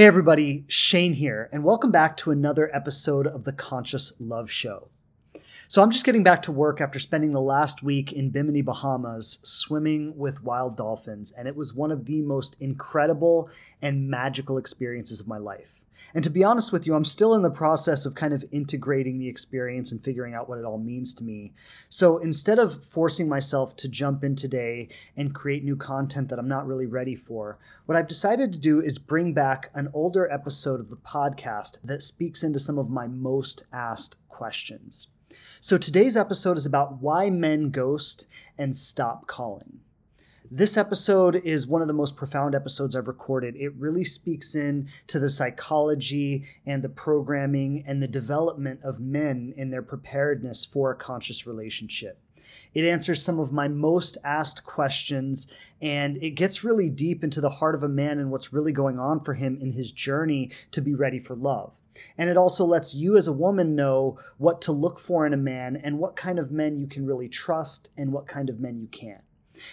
Hey, everybody, Shane here, and welcome back to another episode of the Conscious Love Show. So, I'm just getting back to work after spending the last week in Bimini, Bahamas, swimming with wild dolphins, and it was one of the most incredible and magical experiences of my life. And to be honest with you, I'm still in the process of kind of integrating the experience and figuring out what it all means to me. So instead of forcing myself to jump in today and create new content that I'm not really ready for, what I've decided to do is bring back an older episode of the podcast that speaks into some of my most asked questions. So today's episode is about why men ghost and stop calling. This episode is one of the most profound episodes I've recorded. It really speaks in to the psychology and the programming and the development of men in their preparedness for a conscious relationship. It answers some of my most asked questions and it gets really deep into the heart of a man and what's really going on for him in his journey to be ready for love. And it also lets you as a woman know what to look for in a man and what kind of men you can really trust and what kind of men you can't.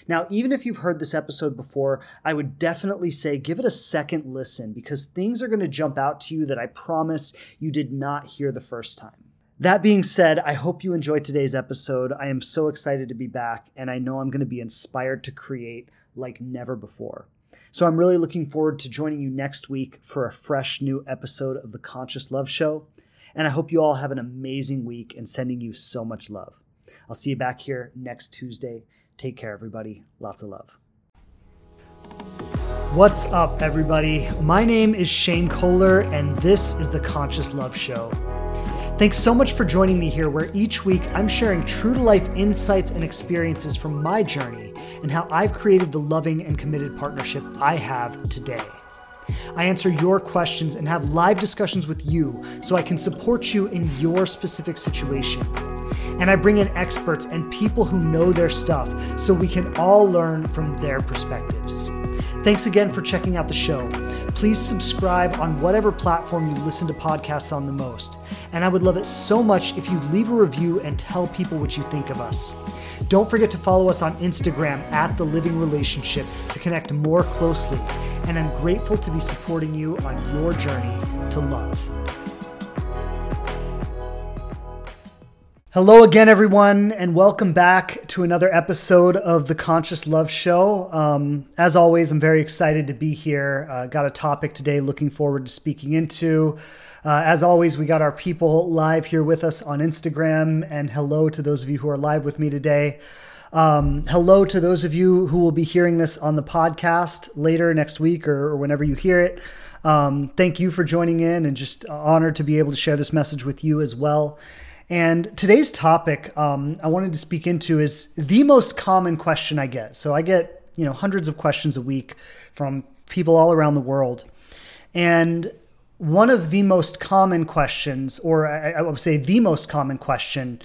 Now, even if you've heard this episode before, I would definitely say give it a second listen because things are going to jump out to you that I promise you did not hear the first time. That being said, I hope you enjoyed today's episode. I am so excited to be back, and I know I'm going to be inspired to create like never before. So I'm really looking forward to joining you next week for a fresh new episode of the Conscious Love Show. And I hope you all have an amazing week and sending you so much love. I'll see you back here next Tuesday. Take care, everybody. Lots of love. What's up, everybody? My name is Shane Kohler, and this is the Conscious Love Show. Thanks so much for joining me here, where each week I'm sharing true to life insights and experiences from my journey and how I've created the loving and committed partnership I have today. I answer your questions and have live discussions with you so I can support you in your specific situation and I bring in experts and people who know their stuff so we can all learn from their perspectives. Thanks again for checking out the show. Please subscribe on whatever platform you listen to podcasts on the most. And I would love it so much if you leave a review and tell people what you think of us. Don't forget to follow us on Instagram at The Living Relationship to connect more closely. And I'm grateful to be supporting you on your journey to love. Hello again, everyone, and welcome back to another episode of the Conscious Love Show. Um, as always, I'm very excited to be here. Uh, got a topic today looking forward to speaking into. Uh, as always, we got our people live here with us on Instagram, and hello to those of you who are live with me today. Um, hello to those of you who will be hearing this on the podcast later next week or, or whenever you hear it. Um, thank you for joining in and just honored to be able to share this message with you as well. And today's topic um, I wanted to speak into is the most common question I get. So I get you know hundreds of questions a week from people all around the world, and one of the most common questions, or I, I would say the most common question,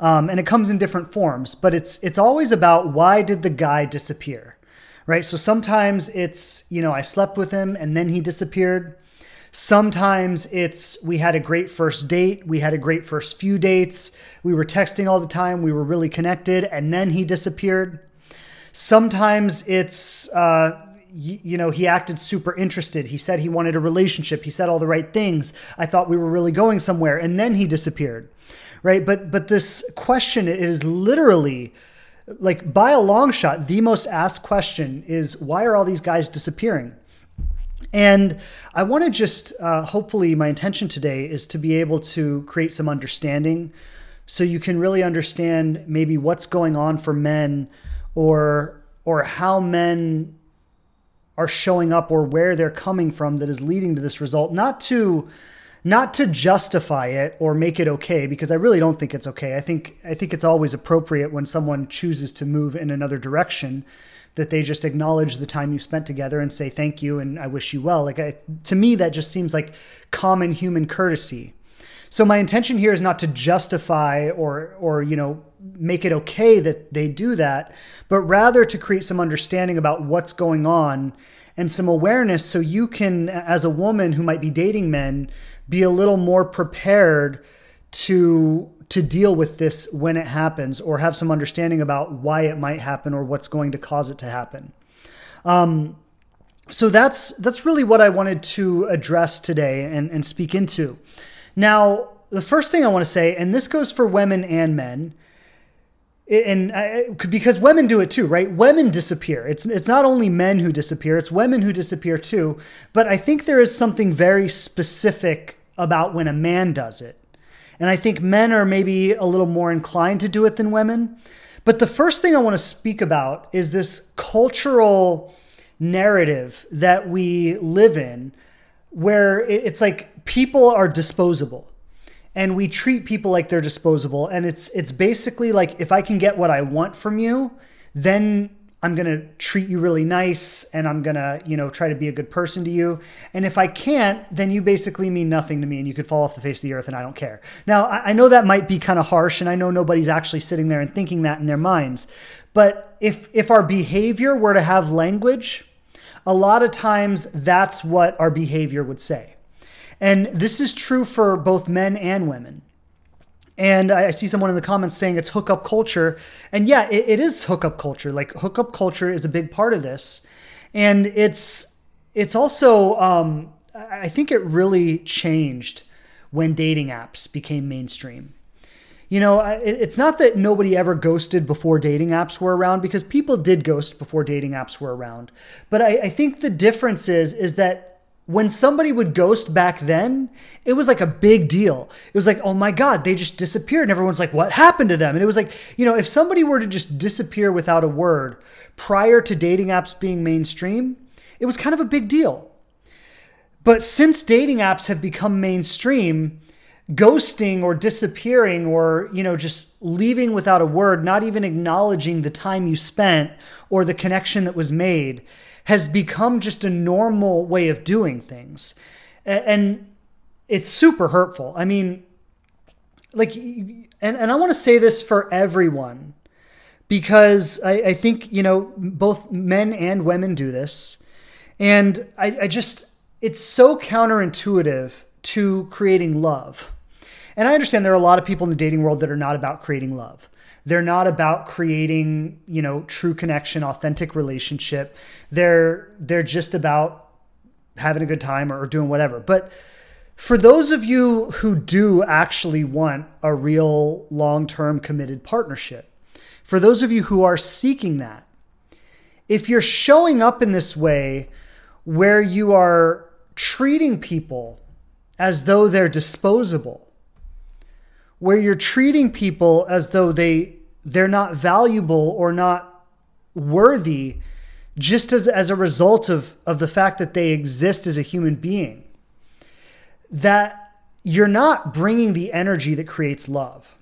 um, and it comes in different forms, but it's it's always about why did the guy disappear, right? So sometimes it's you know I slept with him and then he disappeared. Sometimes it's we had a great first date, we had a great first few dates, we were texting all the time, we were really connected, and then he disappeared. Sometimes it's, uh, you, you know, he acted super interested. He said he wanted a relationship. He said all the right things. I thought we were really going somewhere, and then he disappeared, right? But but this question is literally like by a long shot the most asked question is why are all these guys disappearing and I want to just, uh, hopefully, my intention today is to be able to create some understanding so you can really understand maybe what's going on for men or or how men are showing up or where they're coming from that is leading to this result not to not to justify it or make it okay because I really don't think it's okay. I think I think it's always appropriate when someone chooses to move in another direction that they just acknowledge the time you spent together and say thank you and I wish you well. Like I, to me, that just seems like common human courtesy. So my intention here is not to justify or or you know make it okay that they do that, but rather to create some understanding about what's going on and some awareness so you can as a woman who might be dating men be a little more prepared to to deal with this when it happens or have some understanding about why it might happen or what's going to cause it to happen. Um, so that's that's really what I wanted to address today and, and speak into. Now, the first thing I want to say, and this goes for women and men, and I, because women do it too, right? Women disappear. It's it's not only men who disappear; it's women who disappear too. But I think there is something very specific about when a man does it, and I think men are maybe a little more inclined to do it than women. But the first thing I want to speak about is this cultural narrative that we live in where it's like people are disposable and we treat people like they're disposable and it's it's basically like if I can get what I want from you then I'm going to treat you really nice and I'm going to, you know, try to be a good person to you. And if I can't, then you basically mean nothing to me and you could fall off the face of the earth and I don't care. Now, I know that might be kind of harsh and I know nobody's actually sitting there and thinking that in their minds. But if if our behavior were to have language, a lot of times that's what our behavior would say. And this is true for both men and women. And I see someone in the comments saying it's hookup culture. And yeah, it, it is hookup culture. Like hookup culture is a big part of this. And it's it's also um, I think it really changed when dating apps became mainstream. You know, it's not that nobody ever ghosted before dating apps were around because people did ghost before dating apps were around. But I, I think the difference is is that when somebody would ghost back then, it was like a big deal. It was like, oh my God, they just disappeared. And everyone's like, what happened to them? And it was like, you know, if somebody were to just disappear without a word prior to dating apps being mainstream, it was kind of a big deal. But since dating apps have become mainstream, ghosting or disappearing or, you know, just leaving without a word, not even acknowledging the time you spent or the connection that was made has become just a normal way of doing things. And it's super hurtful. I mean, like, and, and I want to say this for everyone because I, I think, you know, both men and women do this. And I, I just, it's so counterintuitive to creating love. And I understand there are a lot of people in the dating world that are not about creating love. They're not about creating, you know, true connection, authentic relationship. They're they're just about having a good time or, doing whatever. But for those of you who do actually want a real long-term committed partnership, for those of you who are seeking that, if you're showing up in this way where you are treating people as though they're disposable, where you're treating people as though they they're not valuable or not worthy just as, as a result of, of the fact that they exist as a human being. That you're not bringing the energy that creates love.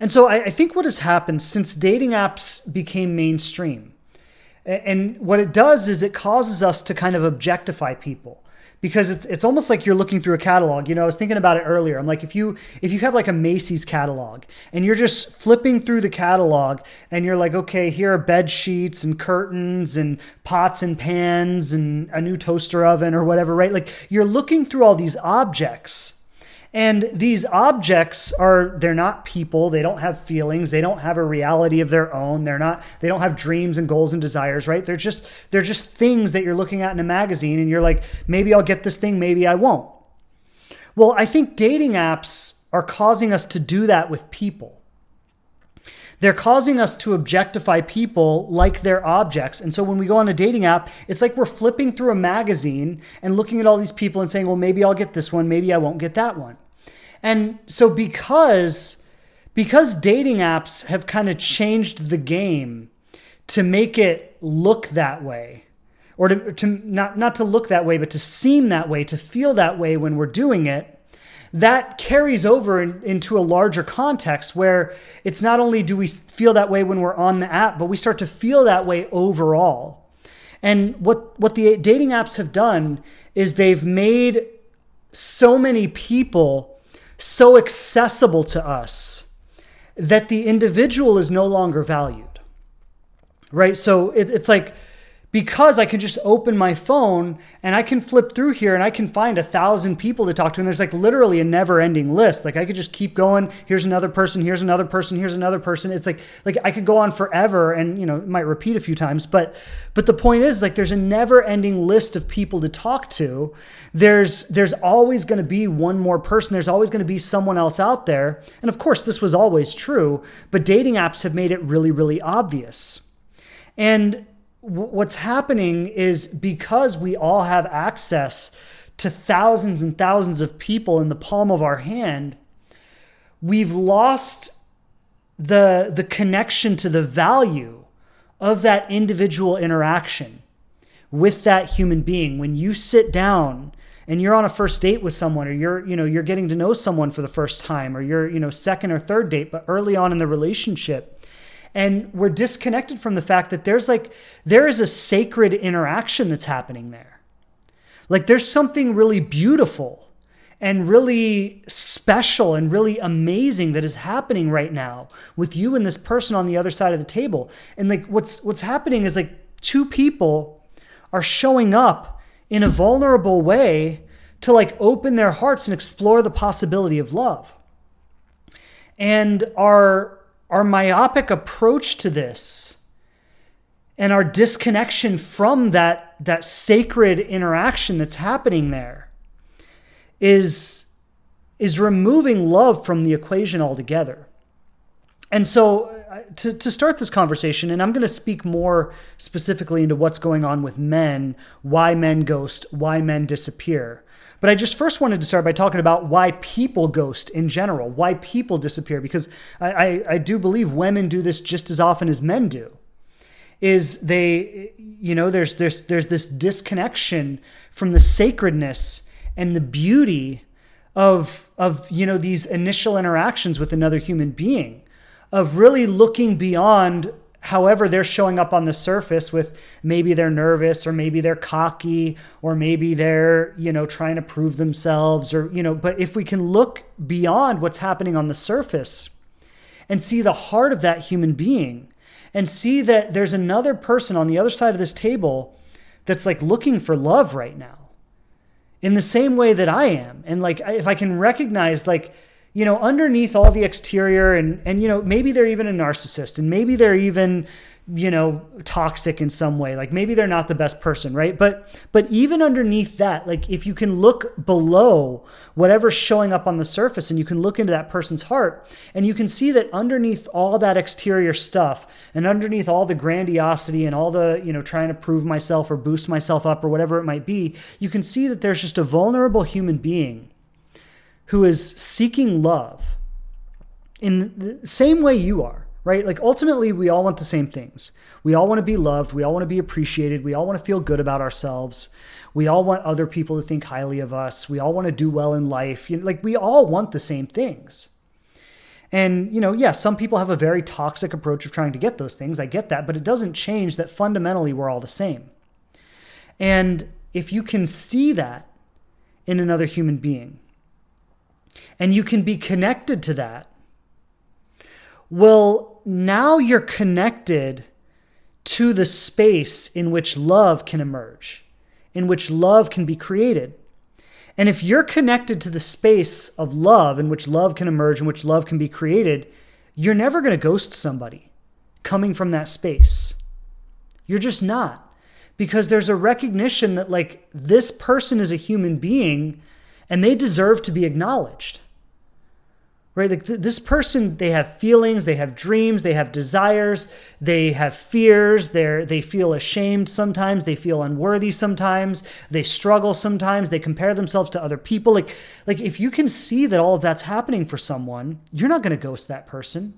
And so I, I think what has happened since dating apps became mainstream, and what it does is it causes us to kind of objectify people because it's it's almost like you're looking through a catalog. You know, I was thinking about it earlier. I'm like, if you if you have like a Macy's catalog and you're just flipping through the catalog and you're like, okay, here are bed sheets and curtains and pots and pans and a new toaster oven or whatever, right? Like you're looking through all these objects and these objects are they're not people, they don't have feelings, they don't have a reality of their own. They're not they don't have dreams and goals and desires, right? They're just they're just things that you're looking at in a magazine and you're like, maybe I'll get this thing, maybe I won't. Well, I think dating apps are causing us to do that with people. They're causing us to objectify people like they're objects. And so when we go on a dating app, it's like we're flipping through a magazine and looking at all these people and saying, well, maybe I'll get this one, maybe I won't get that one. And so because because dating apps have kind of changed the game to make it look that way or to, to not not to look that way but to seem that way to feel that way when we're doing it that carries over in, into a larger context where it's not only do we feel that way when we're on the app but we start to feel that way overall. And what what the dating apps have done is they've made so many people so accessible to us that the individual is no longer valued. Right? So it, it's like because I can just open my phone and I can flip through here and I can find a thousand people to talk to. And there's like literally a never ending list. Like I could just keep going. Here's another person. Here's another person. Here's another person. It's like, like I could go on forever and, you know, it might repeat a few times, but, but the point is like, there's a never ending list of people to talk to. There's, there's always going to be one more person. There's always going to be someone else out there. And of course, this was always true, but dating apps have made it really, really obvious. And what's happening is because we all have access to thousands and thousands of people in the palm of our hand, we've lost the, the connection to the value of that individual interaction with that human being. When you sit down and you're on a first date with someone or you're, you know, you're getting to know someone for the first time or you're, you know, second or third date, but early on in the relationship, and we're disconnected from the fact that there's like there is a sacred interaction that's happening there. Like there's something really beautiful and really special and really amazing that is happening right now with you and this person on the other side of the table. And like what's what's happening is like two people are showing up in a vulnerable way to like open their hearts and explore the possibility of love. And are our myopic approach to this and our disconnection from that, that sacred interaction that's happening there is, is removing love from the equation altogether. And so, uh, to, to start this conversation, and I'm going to speak more specifically into what's going on with men, why men ghost, why men disappear. But I just first wanted to start by talking about why people ghost in general, why people disappear, because I, I, I do believe women do this just as often as men do. Is they, you know, there's there's there's this disconnection from the sacredness and the beauty of of you know these initial interactions with another human being, of really looking beyond however they're showing up on the surface with maybe they're nervous or maybe they're cocky or maybe they're you know trying to prove themselves or you know but if we can look beyond what's happening on the surface and see the heart of that human being and see that there's another person on the other side of this table that's like looking for love right now in the same way that I am. And like if I can recognize like you know, underneath all the exterior and and you know, maybe they're even a narcissist and maybe they're even you know toxic in some way. Like maybe they're not the best person right? But but even underneath that like if you can look below whatever's showing up on the surface and you can look into that person's heart and you can see that underneath all that exterior stuff and underneath all the grandiosity and all the you know trying to prove myself or boost myself up or whatever it might be you can see that there's just a vulnerable human being who is seeking love in the same way you are, right? Like ultimately, we all want the same things. We all want to be loved. We all want to be appreciated. We all want to feel good about ourselves. We all want other people to think highly of us. We all want to do well in life. You know, like we all want the same things. And, you know, yeah, some people have a very toxic approach of trying to get those things. I get that, but it doesn't change that fundamentally we're all the same. And if you can see that in another human being, and you can be connected to that. Well, now you're connected to the space in which love can emerge, in which love can be created. And if you're connected to the space of love in which love can emerge, in which love can be created, you're never going to ghost somebody coming from that space. You're just not. Because there's a recognition that, like, this person is a human being and they deserve to be acknowledged. Right? Like th- this person they have feelings they have dreams they have desires they have fears they they feel ashamed sometimes they feel unworthy sometimes they struggle sometimes they compare themselves to other people. Like like if you can see that all of that's happening for someone you're not going to ghost that person.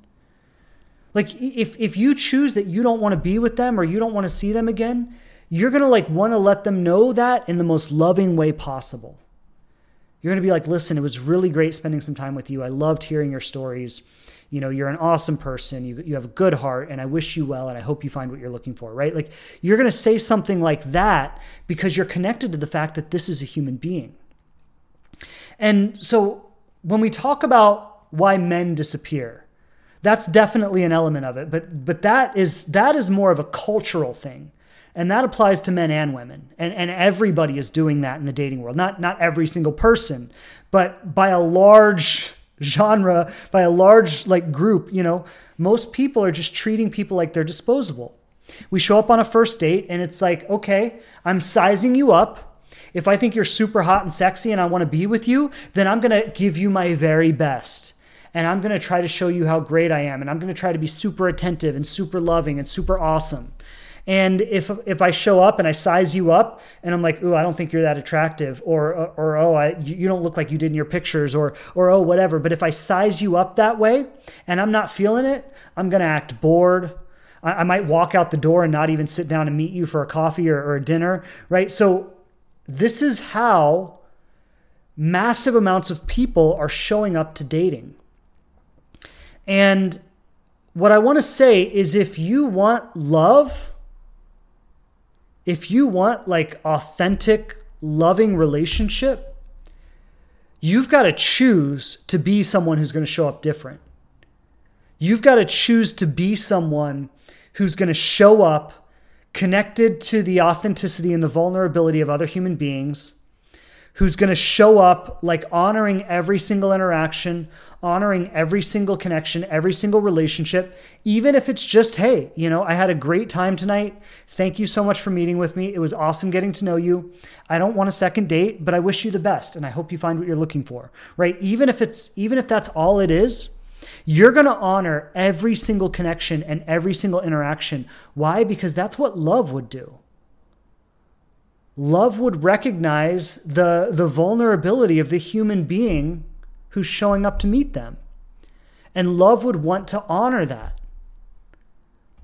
Like if if you choose that you don't want to be with them or you don't want to see them again you're going to like want to let them know that in the most loving way possible you're going to be like, listen, it was really great spending some time with you. I loved hearing your stories. You know, you're an awesome person. You, you have a good heart, and I wish you well, and I hope you find what you're looking for, right? Like, you're going to say something like that because you're connected to the fact that this is a human being. And so, when we talk about why men disappear, that's definitely an element of it but but that is that is more of a cultural thing And that applies to men and women. And, and everybody is doing that in the dating world. Not, not every single person, but by a large genre, by a large like group, you know, most people are just treating people like they're disposable. We show up on a first date and it's like, okay, I'm sizing you up. If I think you're super hot and sexy and I want to be with you, then I'm going to give you my very best. And I'm going to try to show you how great I am. And I'm going to try to be super attentive and super loving and super awesome. And if if I show up and I size you up and I'm like, ooh, I don't think you're that attractive, or uh, or oh, I, you don't look like you did in your pictures, or or oh, whatever. But if I size you up that way and I'm not feeling it, I'm gonna act bored. I, I might walk out the door and not even sit down and meet you for a coffee or, or a dinner, right? So this is how massive amounts of people are showing up to dating. And what I want to say is if you want love, if you want like authentic, loving relationship, you've got to choose to be someone who's going to show up different. You've got to choose to be someone who's going to show up connected to the authenticity and the vulnerability of other human beings, who's going to show up like honoring every single interaction, honoring every single connection, every single relationship, even if it's just, hey, you know, I had a great time tonight. Thank you so much for meeting with me. It was awesome getting to know you. I don't want a second date, but I wish you the best and I hope you find what you're looking for. Right? Even if it's even if that's all it is, you're going to honor every single connection and every single interaction. Why? Because that's what love would do. Love would recognize the, the vulnerability of the human being who's showing up to meet them. And love would want to honor that.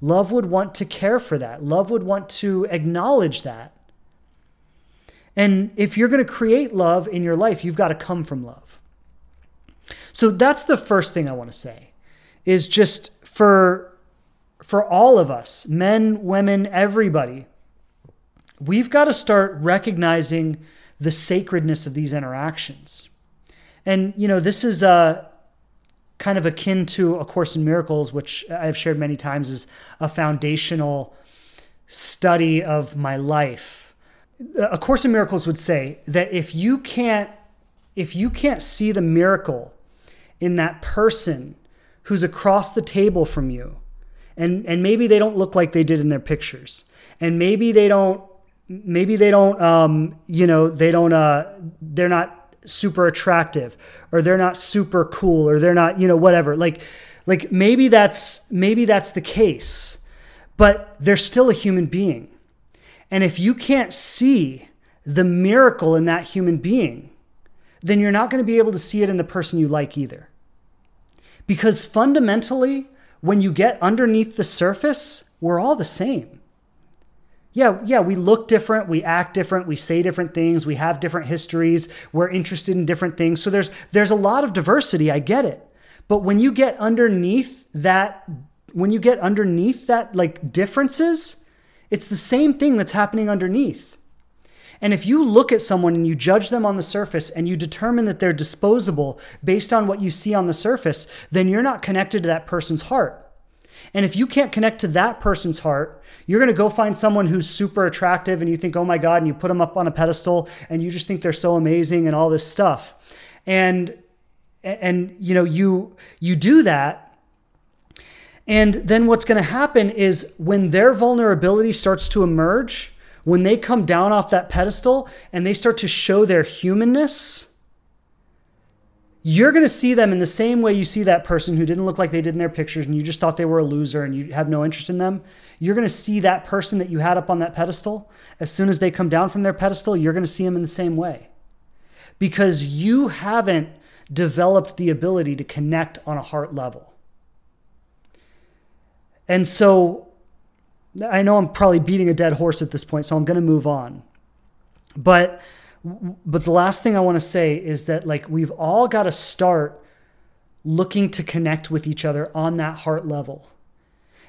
Love would want to care for that. Love would want to acknowledge that. And if you're going to create love in your life, you've got to come from love. So that's the first thing I want to say is just for for all of us, men, women, everybody, we've got to start recognizing the sacredness of these interactions. And, you know, this is uh, kind of akin to A Course in Miracles, which I've shared many times is a foundational study of my life. A Course in Miracles would say that if you can't if you can't see the miracle in that person who's across the table from you, and and maybe they don't look like they did in their pictures, and maybe they don't maybe they don't um, you know they don't uh, they're not super attractive or they're not super cool or they're not, you know, whatever. Like like maybe that's maybe that's the case. But they're still a human being. And if you can't see the miracle in that human being, then you're not going to be able to see it in the person you like either. Because fundamentally, when you get underneath the surface, we're all the same yeah, yeah, we look different, we act different, we say different things, we have different histories, we're interested in different things. So there's there's a lot of diversity, I get it. But when you get underneath that when you get underneath that like differences, it's the same thing that's happening underneath. And if you look at someone and you judge them on the surface and you determine that they're disposable based on what you see on the surface, then you're not connected to that person's heart. And if you can't connect to that person's heart, you're going to go find someone who's super attractive and you think, oh my God, and you put them up on a pedestal and you just think they're so amazing and all this stuff. And, and, you know, you, you do that. And then what's going to happen is when their vulnerability starts to emerge, when they come down off that pedestal and they start to show their humanness, you're going to see them in the same way you see that person who didn't look like they did in their pictures and you just thought they were a loser and you have no interest in them. You're going to see that person that you had up on that pedestal. As soon as they come down from their pedestal, you're going to see them in the same way because you haven't developed the ability to connect on a heart level. And so I know I'm probably beating a dead horse at this point, so I'm going to move on. But but the last thing I want to say is that like we've all got to start looking to connect with each other on that heart level.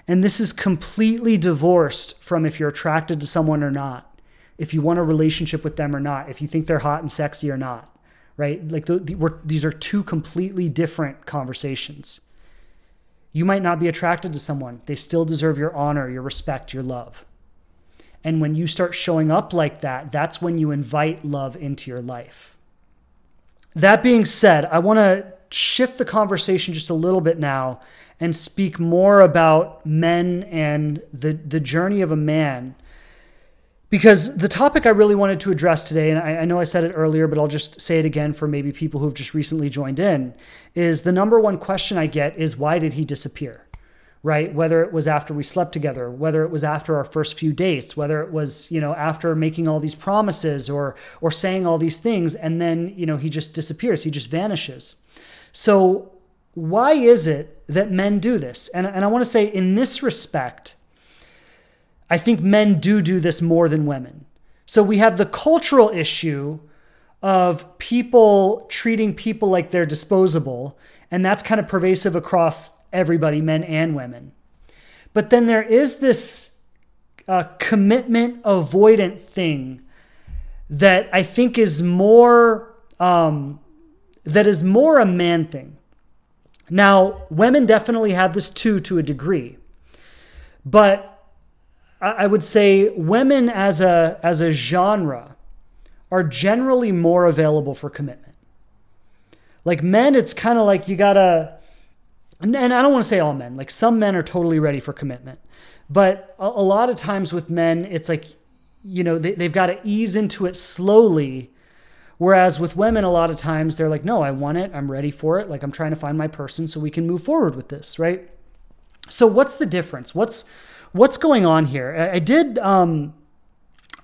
And this is completely divorced from if you're attracted to someone or not, if you want a relationship with them or not, if you think they're hot and sexy or not, right? Like the, the, these are two completely different conversations. You might not be attracted to someone, they still deserve your honor, your respect, your love. And when you start showing up like that, that's when you invite love into your life. That being said, I want to shift the conversation just a little bit now and speak more about men and the, the journey of a man. Because the topic I really wanted to address today, and I, I, know I said it earlier, but I'll just say it again for maybe people who've just recently joined in, is the number one question I get is why did he disappear? Right? Whether it was after we slept together, whether it was after our first few dates, whether it was, you know, after making all these promises or or saying all these things, and then, you know, he just disappears, he just vanishes. So why is it that men do this? And, and I want to say, in this respect, I think men do do this more than women. So we have the cultural issue of people treating people like they're disposable, and that's kind of pervasive across everybody, men and women. But then there is this uh, commitment avoidant thing that I think is more um, that is more a man thing. Now, women definitely have this too to a degree. But I would say women as a as a genre are generally more available for commitment. Like men, it's kind of like you gotta, and, I don't want to say all men. Like some men are totally ready for commitment, but a, a lot of times with men, it's like, you know, they, they've got to ease into it slowly Whereas with women, a lot of times they're like, no, I want it. I'm ready for it. Like I'm trying to find my person so we can move forward with this, right? So what's the difference? What's what's going on here? I, I did um,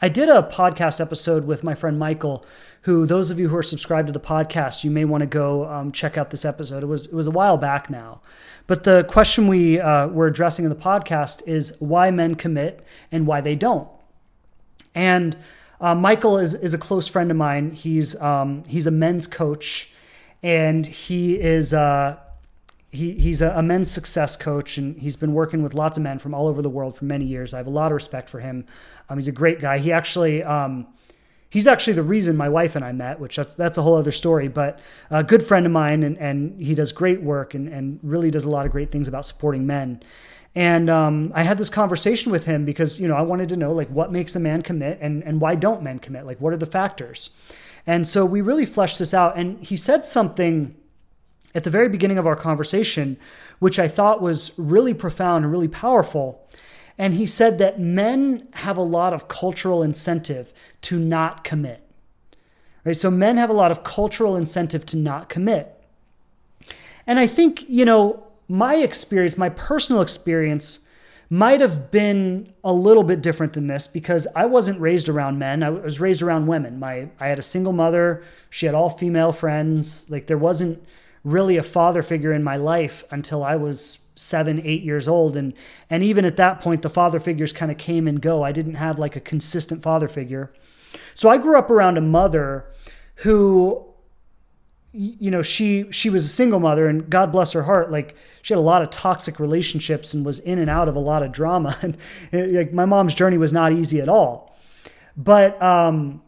I did a podcast episode with my friend Michael, who those of you who are subscribed to the podcast, you may want to go um, check out this episode. It was it was a while back now, but the question we uh, were addressing in the podcast is why men commit and why they don't, and uh, Michael is, is a close friend of mine. He's um, he's a men's coach, and he is uh, he, he's a, a, men's success coach, and he's been working with lots of men from all over the world for many years. I have a lot of respect for him. Um, he's a great guy. He actually um, he's actually the reason my wife and I met, which that's, that's a whole other story. But a good friend of mine, and, and he does great work and, and really does a lot of great things about supporting men. And um, I had this conversation with him because, you know, I wanted to know like what makes a man commit and, and why don't men commit? Like, what are the factors? And so we really fleshed this out. And he said something at the very beginning of our conversation, which I thought was really profound and really powerful. And he said that men have a lot of cultural incentive to not commit. Right? So men have a lot of cultural incentive to not commit. And I think, you know, my experience, my personal experience, might have been a little bit different than this because I wasn't raised around men. I was raised around women. My I had a single mother. She had all female friends. Like there wasn't really a father figure in my life until I was seven, eight years old. And and even at that point, the father figures kind of came and go. I didn't have like a consistent father figure. So I grew up around a mother who you know she she was a single mother and god bless her heart like she had a lot of toxic relationships and was in and out of a lot of drama. And like my mom's journey was not easy at all. But um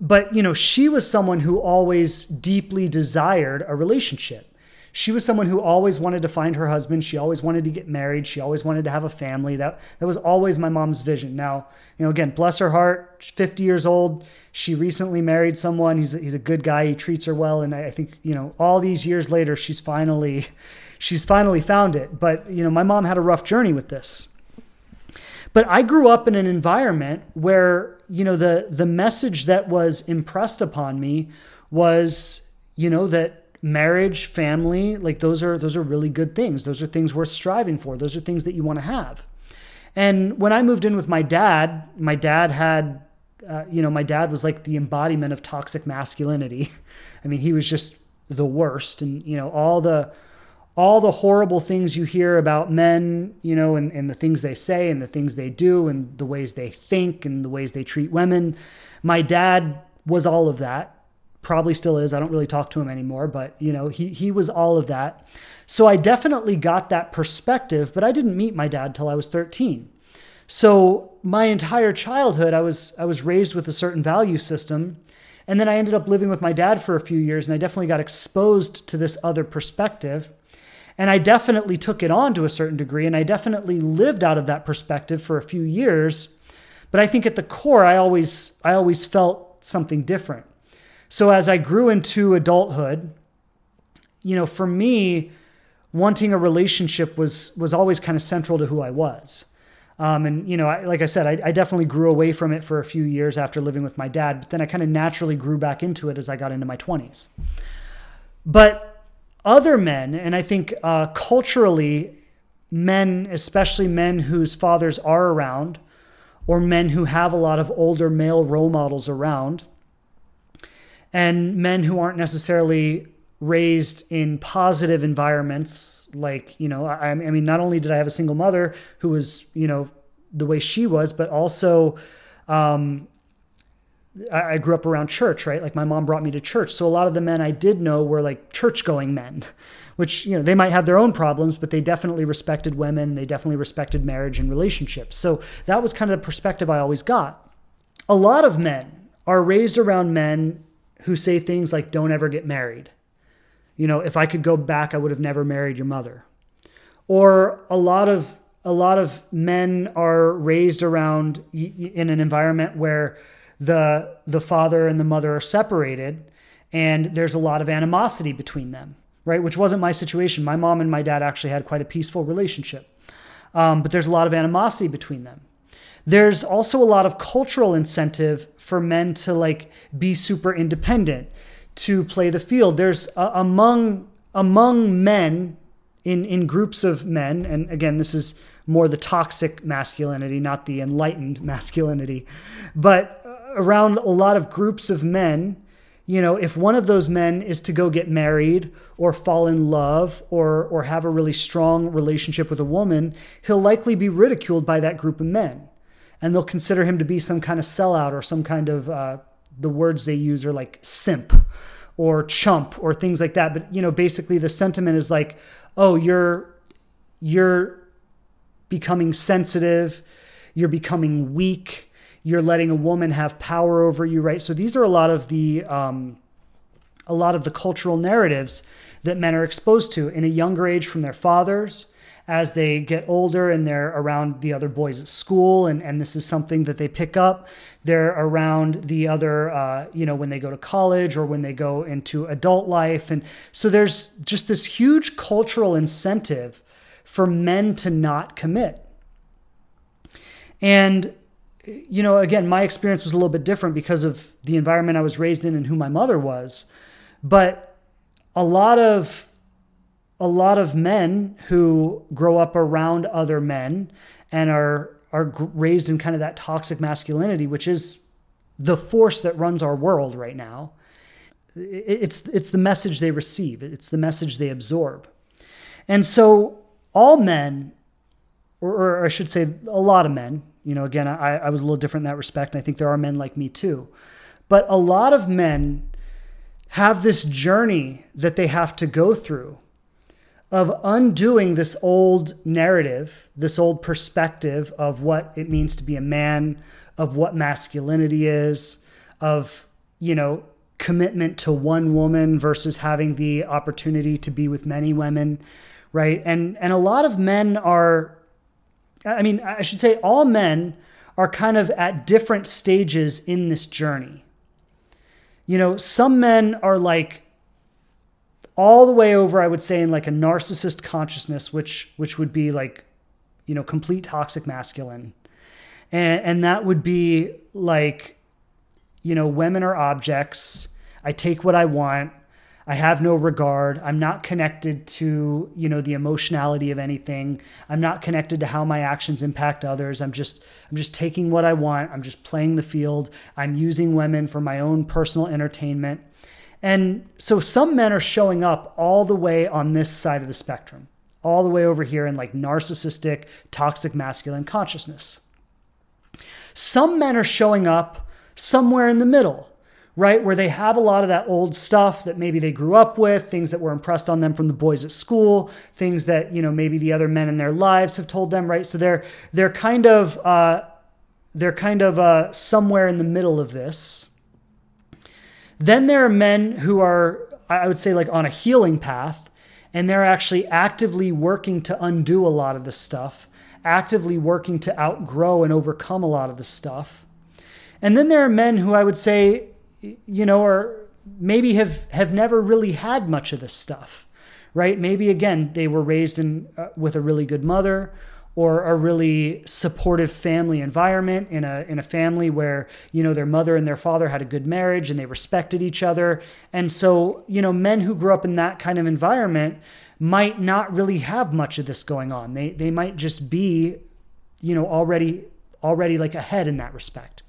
but you know she was someone who always deeply desired a relationship she was someone who always wanted to find her husband. She always wanted to get married. She always wanted to have a family. That that was always my mom's vision. Now, you know, again, bless her heart, 50 years old. She recently married someone. He's a, he's a good guy. He treats her well, and I, I think you know, all these years later, she's finally she's finally found it. But you know, my mom had a rough journey with this. But I grew up in an environment where you know the the message that was impressed upon me was you know that marriage, family, like those are those are really good things. Those are things worth striving for. Those are things that you want to have. And when I moved in with my dad, my dad had uh, you know, my dad was like the embodiment of toxic masculinity. I mean, he was just the worst and you know, all the all the horrible things you hear about men, you know, and, and the things they say and the things they do and the ways they think and the ways they treat women. My dad was all of that probably still is. I don't really talk to him anymore, but you know, he he was all of that. So I definitely got that perspective, but I didn't meet my dad till I was 13. So my entire childhood I was I was raised with a certain value system, and then I ended up living with my dad for a few years and I definitely got exposed to this other perspective. And I definitely took it on to a certain degree and I definitely lived out of that perspective for a few years But I think at the core, I always I always felt something different. So as I grew into adulthood, you know, for me, wanting a relationship was was always kind of central to who I was. Um, and you know, I, like I said, I, I, definitely grew away from it for a few years after living with my dad, but then I kind of naturally grew back into it as I got into my twenties. But other men, and I think uh, culturally, men, especially men whose fathers are around, or men who have a lot of older male role models around, and men who aren't necessarily raised in positive environments like you know I, I, mean not only did i have a single mother who was you know the way she was but also um, I, I grew up around church right? Like my mom brought me to church. So a lot of the men i did know were like church going men which you know they might have their own problems but they definitely respected women they definitely respected marriage and relationships. So that was kind of the perspective i always got. A lot of men are raised around men who say things like don't ever get married. You know, if I could go back, I would have never married your mother. Or a lot of a lot of men are raised around in an environment where the the father and the mother are separated and there's a lot of animosity between them right? Which wasn't my situation. My mom and my dad actually had quite a peaceful relationship. Um, but there's a lot of animosity between them there's also a lot of cultural incentive for men to like be super independent to play the field. There's uh, among among men in in groups of men, and again, this is more the toxic masculinity, not the enlightened masculinity, but uh, around a lot of groups of men. You know, if one of those men is to go get married or fall in love or or have a really strong relationship with a woman, he'll likely be ridiculed by that group of men, and they'll consider him to be some kind of sellout or some kind of uh, the words they use are like simp or chump or things like that. But you know, basically the sentiment is like, oh, you're you're becoming sensitive, you're becoming weak, you're letting a woman have power over you, right? So these are a lot of the um, a lot of the cultural narratives that men are exposed to in a younger age from their fathers as they get older and they're around the other boys at school and, and this is something that they pick up they're around the other uh, you know when they go to college or when they go into adult life. And so there's just this huge cultural incentive for men to not commit. And you know again my experience was a little bit different because of the environment i was raised in and who my mother was but a lot of a lot of men who grow up around other men and are are raised in kind of that toxic masculinity, which is the force that runs our world right now. It's it's the message they receive. It's the message they absorb, and so all men, or, or I should say, a lot of men. You know, again, I, I was a little different in that respect, and I think there are men like me too. But a lot of men have this journey that they have to go through of undoing this old narrative, this old perspective of what it means to be a man, of what masculinity is, of, you know, commitment to one woman versus having the opportunity to be with many women, right? And and a lot of men are I mean, I should say all men are kind of at different stages in this journey. You know, some men are like all the way over i would say in like a narcissist consciousness which which would be like you know complete toxic masculine. And and that would be like you know women are objects. I take what i want. I have no regard. I'm not connected to you know the emotionality of anything. I'm not connected to how my actions impact others. I'm just i'm just taking what i want. I'm just playing the field. I'm using women for my own personal entertainment and so some men are showing up all the way on this side of the spectrum, all the way over here in like narcissistic, toxic masculine consciousness. Some men are showing up somewhere in the middle, right? Where they have a lot of that old stuff that maybe they grew up with, things that were impressed on them from the boys at school, things that, you know, maybe the other men in their lives have told them, right? So they're they're kind of uh, they're kind of uh, somewhere in the middle of this. Then there are men who are, I would say, like on a healing path, and they're actually actively working to undo a lot of the stuff actively working to outgrow and overcome a lot of the stuff. And then there are men who I would say, you know, are maybe have have never really had much of this stuff, right? Maybe again they were raised in uh, with a really good mother or a really supportive family environment in a in a family where you know their mother and their father had a good marriage and they respected each other. And so you know men who grew up in that kind of environment might not really have much of this going on. They they might just be you know already already like ahead in that respect.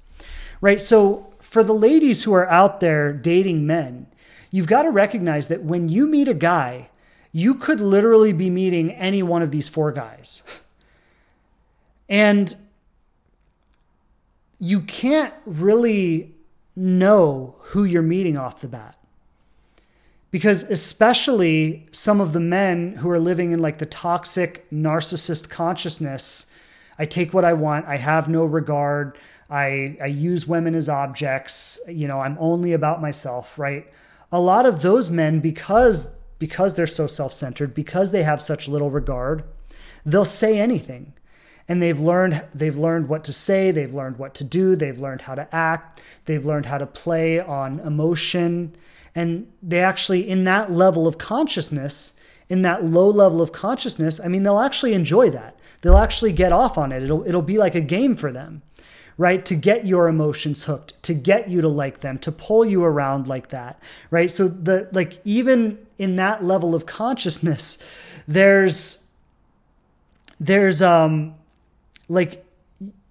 Right? So for the ladies who are out there dating men you've got to recognize that when you meet a guy you could literally be meeting any one of these four guys And you can't really know who you're meeting off the bat. Because especially some of the men who are living in like the toxic narcissist consciousness, I take what I want, I have no regard, I, I use women as objects, you know, I'm only about myself, right? A lot of those men, because because they're so self-centered, because they have such little regard, they'll say anything and they've learned they've learned what to say they've learned what to do they've learned how to act they've learned how to play on emotion. And they actually in that level of consciousness in that low level of consciousness i mean they'll actually enjoy that. They'll actually get off on it. It'll it'll be like a game for them right? To get your emotions hooked to get you to like them to pull you around like that right? So the like even in that level of consciousness there's there's um like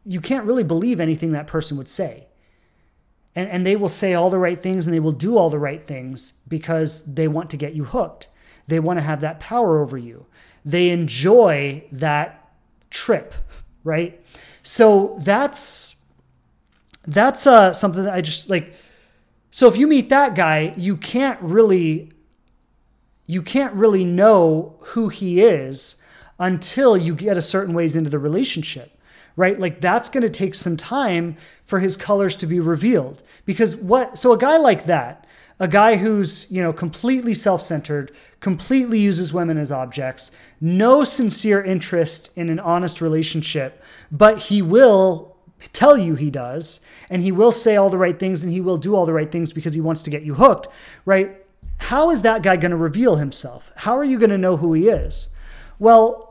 you can't really believe anything that person would say. And, and they will say all the right things and they will do all the right things because they want to get you hooked. They want to have that power over you. They enjoy that trip, right? So that's that's uh, something that I just like. So if you meet that guy, you can't really you can't really know who he is until you get a certain ways into the relationship, right? Like that's going to take some time for his colors to be revealed. Because what, so a guy like that, a guy who's, you know, completely self centered, completely uses women as objects, no sincere interest in an honest relationship, but he will tell you he does, and he will say all the right things and he will do all the right things because he wants to get you hooked, right? How is that guy going to reveal himself? How are you going to know who he is? Well,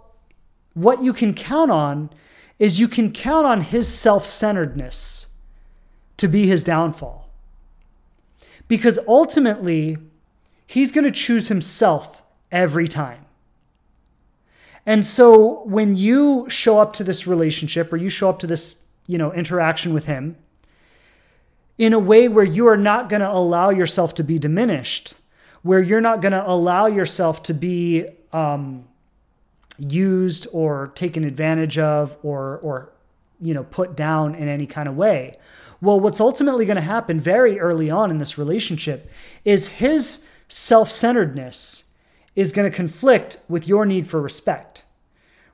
what you can count on is you can count on his self centeredness to be his downfall. Because ultimately, he's going to choose himself every time. And so when you show up to this relationship or you show up to this, you know, interaction with him in a way where you are not going to allow yourself to be diminished, where you're not going to allow yourself to be um, used or taken advantage of or or you know put down in any kind of way. Well what's ultimately going to happen very early on in this relationship is his self-centeredness is going to conflict with your need for respect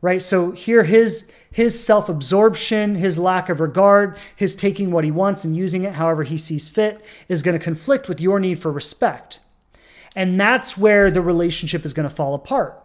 right? So here his his self-absorption his lack of regard his taking what he wants and using it however he sees fit is going to conflict with your need for respect. And that's where the relationship is going to fall apart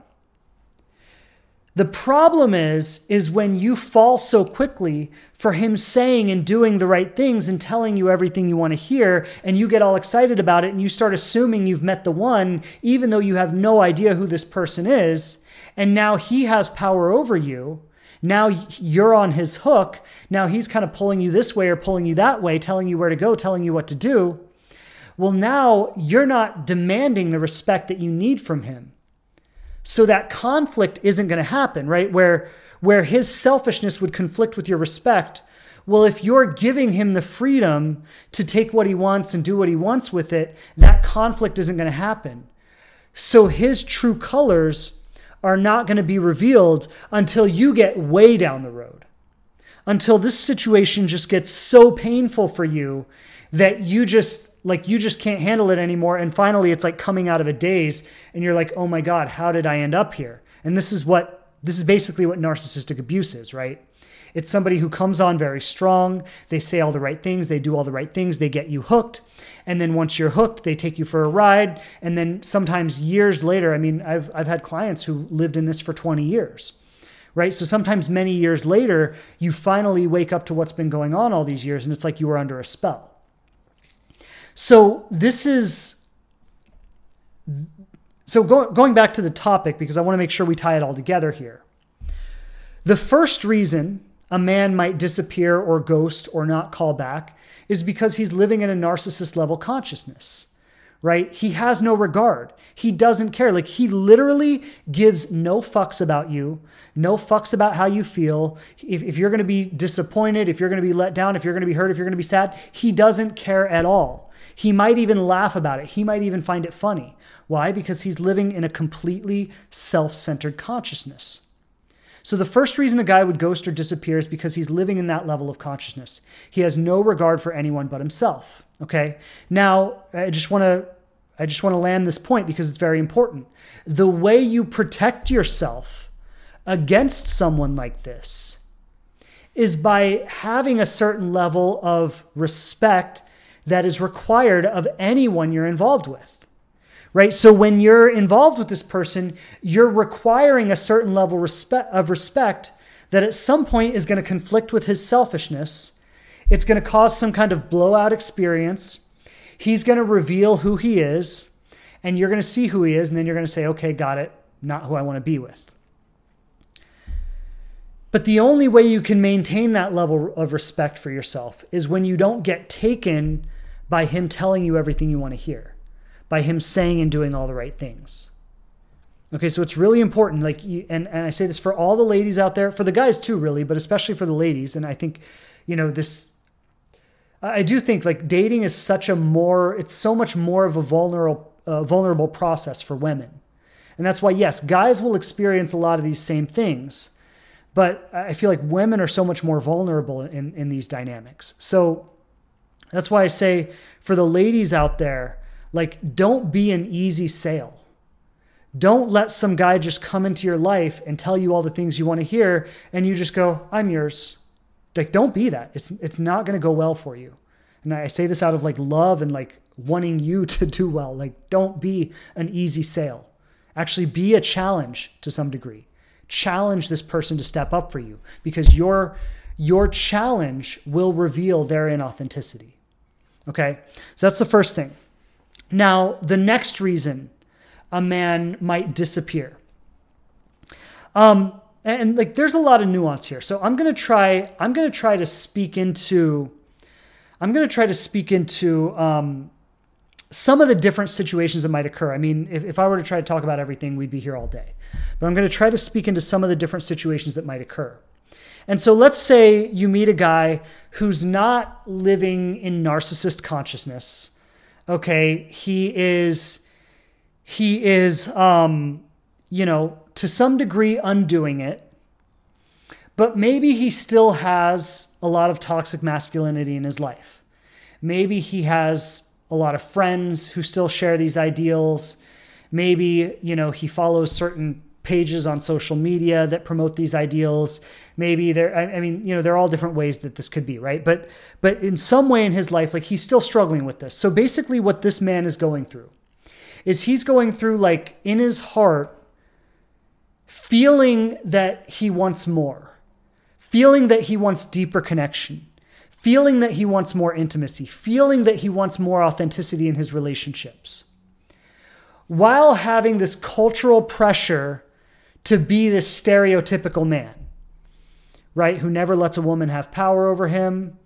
the problem is is when you fall so quickly for him saying and doing the right things and telling you everything you want to hear and you get all excited about it and you start assuming you've met the one even though you have no idea who this person is and now he has power over you. Now you're on his hook. Now he's kind of pulling you this way or pulling you that way, telling you where to go, telling you what to do. Well, now you're not demanding the respect that you need from him. So that conflict isn't going to happen, right? Where where his selfishness would conflict with your respect. Well, if you're giving him the freedom to take what he wants and do what he wants with it, that conflict isn't going to happen. So his true colors are not going to be revealed until you get way down the road. Until this situation just gets so painful for you that you just like you just can't handle it anymore. And finally it's like coming out of a daze and you're like oh my god how did i end up here? And this is what this is basically what narcissistic abuse is right? It's somebody who comes on very strong. They say all the right things. They do all the right things. They get you hooked. And then once you're hooked they take you for a ride. And then sometimes years later i mean i've, I've had clients who lived in this for 20 years right? So sometimes many years later, you finally wake up to what's been going on all these years and it's like you were under a spell. So this is so go, going back to the topic because I want to make sure we tie it all together here. The first reason a man might disappear or ghost or not call back is because he's living in a narcissist level consciousness right? He has no regard. He doesn't care. Like he literally gives no fucks about you, no fucks about how you feel. If, if you're going to be disappointed, if you're going to be let down, if you're going to be hurt, if you're going to be sad, he doesn't care at all. He might even laugh about it. He might even find it funny. Why? Because he's living in a completely self centered consciousness. So the first reason a guy would ghost or disappear is because he's living in that level of consciousness. He has no regard for anyone but himself. Okay. Now, I just want to I just want to land this point because it's very important. The way you protect yourself against someone like this is by having a certain level of respect that is required of anyone you're involved with. Right? So when you're involved with this person, you're requiring a certain level of respect that at some point is going to conflict with his selfishness. It's going to cause some kind of blowout experience He's going to reveal who he is, and you're going to see who he is, and then you're going to say, okay, got it, not who I want to be with. But the only way you can maintain that level of respect for yourself is when you don't get taken by him telling you everything you want to hear, by him saying and doing all the right things. Okay, so it's really important. Like, and and I say this for all the ladies out there, for the guys too, really, but especially for the ladies. And I think, you know, this I do think like dating is such a more, it's so much more of a vulnerable, uh, vulnerable process for women. And that's why, yes, guys will experience a lot of these same things, but I feel like women are so much more vulnerable in, in these dynamics. So that's why I say for the ladies out there, like, don't be an easy sale. Don't let some guy just come into your life and tell you all the things you want to hear and you just go, I'm yours. Like, don't be that. It's it's not going to go well for you. And I say this out of like love and like wanting you to do well. Like, don't be an easy sale. Actually, be a challenge to some degree. Challenge this person to step up for you because your your challenge will reveal their inauthenticity. Okay, so that's the first thing. Now, the next reason a man might disappear. Um, and like there's a lot of nuance here. So i'm to try i'm to try to speak into i'm to try to speak into um, some of the different situations that might occur. I mean if, if i were to try to talk about everything we'd be here all day. But i'm to try to speak into some of the different situations that might occur. And so let's say you meet a guy who's not living in narcissist consciousness okay he is he is um you know to some degree undoing it, but maybe he still has a lot of toxic masculinity in his life. Maybe he has a lot of friends who still share these ideals. Maybe, you know, he follows certain pages on social media that promote these ideals. Maybe there, I mean, you know, there are all different ways that this could be, right? But, but in some way in his life, like he's still struggling with this. So basically, what this man is going through is he's going through, like, in his heart, feeling that he wants more, feeling that he wants deeper connection, feeling that he wants more intimacy, feeling that he wants more authenticity in his relationships, while having this cultural pressure to be this stereotypical man, right? Who never lets a woman have power over him,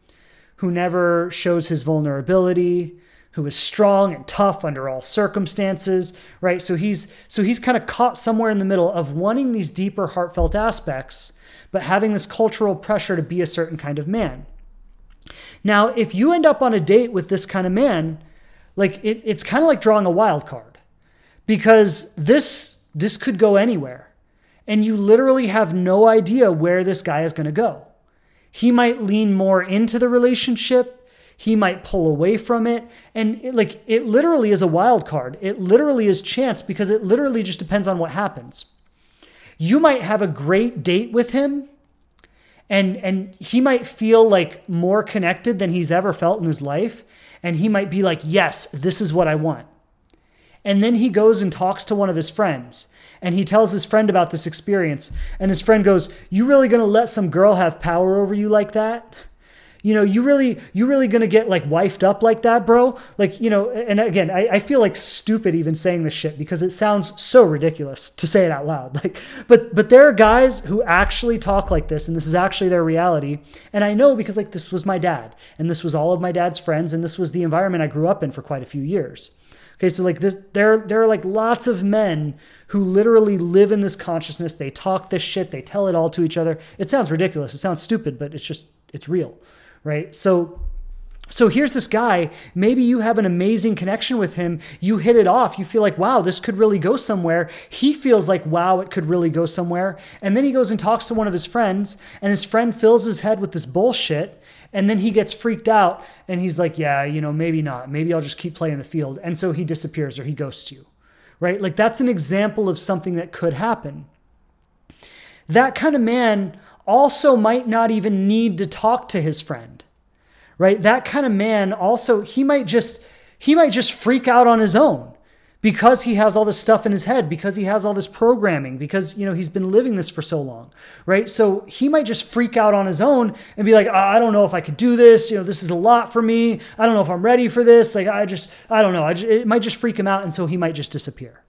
who never shows his vulnerability, who is strong and tough under all circumstances, right? So he's so he's kind of caught somewhere in the middle of wanting these deeper heartfelt aspects, but having this cultural pressure to be a certain kind of man. Now, if you end up on a date with this kind of man, like it, it's kind of like drawing a wild card because this this could go anywhere and you literally have no idea where this guy is going to go. He might lean more into the relationship he might pull away from it. And it, like it literally is a wild card. It literally is chance because it literally just depends on what happens. You might have a great date with him and and he might feel like more connected than he's ever felt in his life and he might be like, "Yes, this is what I want." And then he goes and talks to one of his friends and he tells his friend about this experience. And his friend goes, You really gonna let some girl have power over you like that? You know, you really, you really gonna get like wifed up like that, bro? Like, you know, and again, I, I feel like stupid even saying this shit because it sounds so ridiculous to say it out loud. Like, but but there are guys who actually talk like this, and this is actually their reality. And I know because like this was my dad, and this was all of my dad's friends, and this was the environment I grew up in for quite a few years. Okay, so like this, there there are like lots of men who literally live in this consciousness. They talk this shit. They tell it all to each other. It sounds ridiculous. It sounds stupid, but it's just it's real, right? So so here's this guy. Maybe you have an amazing connection with him. You hit it off. You feel like, wow, this could really go somewhere. He feels like, wow, it could really go somewhere. And then he goes and talks to one of his friends, and his friend fills his head with this bullshit. And then he gets freaked out and he's like, yeah, you know, maybe not. Maybe I'll just keep playing the field. And so he disappears or he ghosts you, right? Like that's an example of something that could happen. That kind of man also might not even need to talk to his friend, right? That kind of man also, he might just, he might just freak out on his own because he has all this stuff in his head because he has all this programming because you know he's been living this for so long right? So he might just freak out on his own and be like i don't know if i could do this. You know this is a lot for me. I don't know if i'm ready for this. Like i just i don't know. I just, it might just freak him out and so he might just disappear.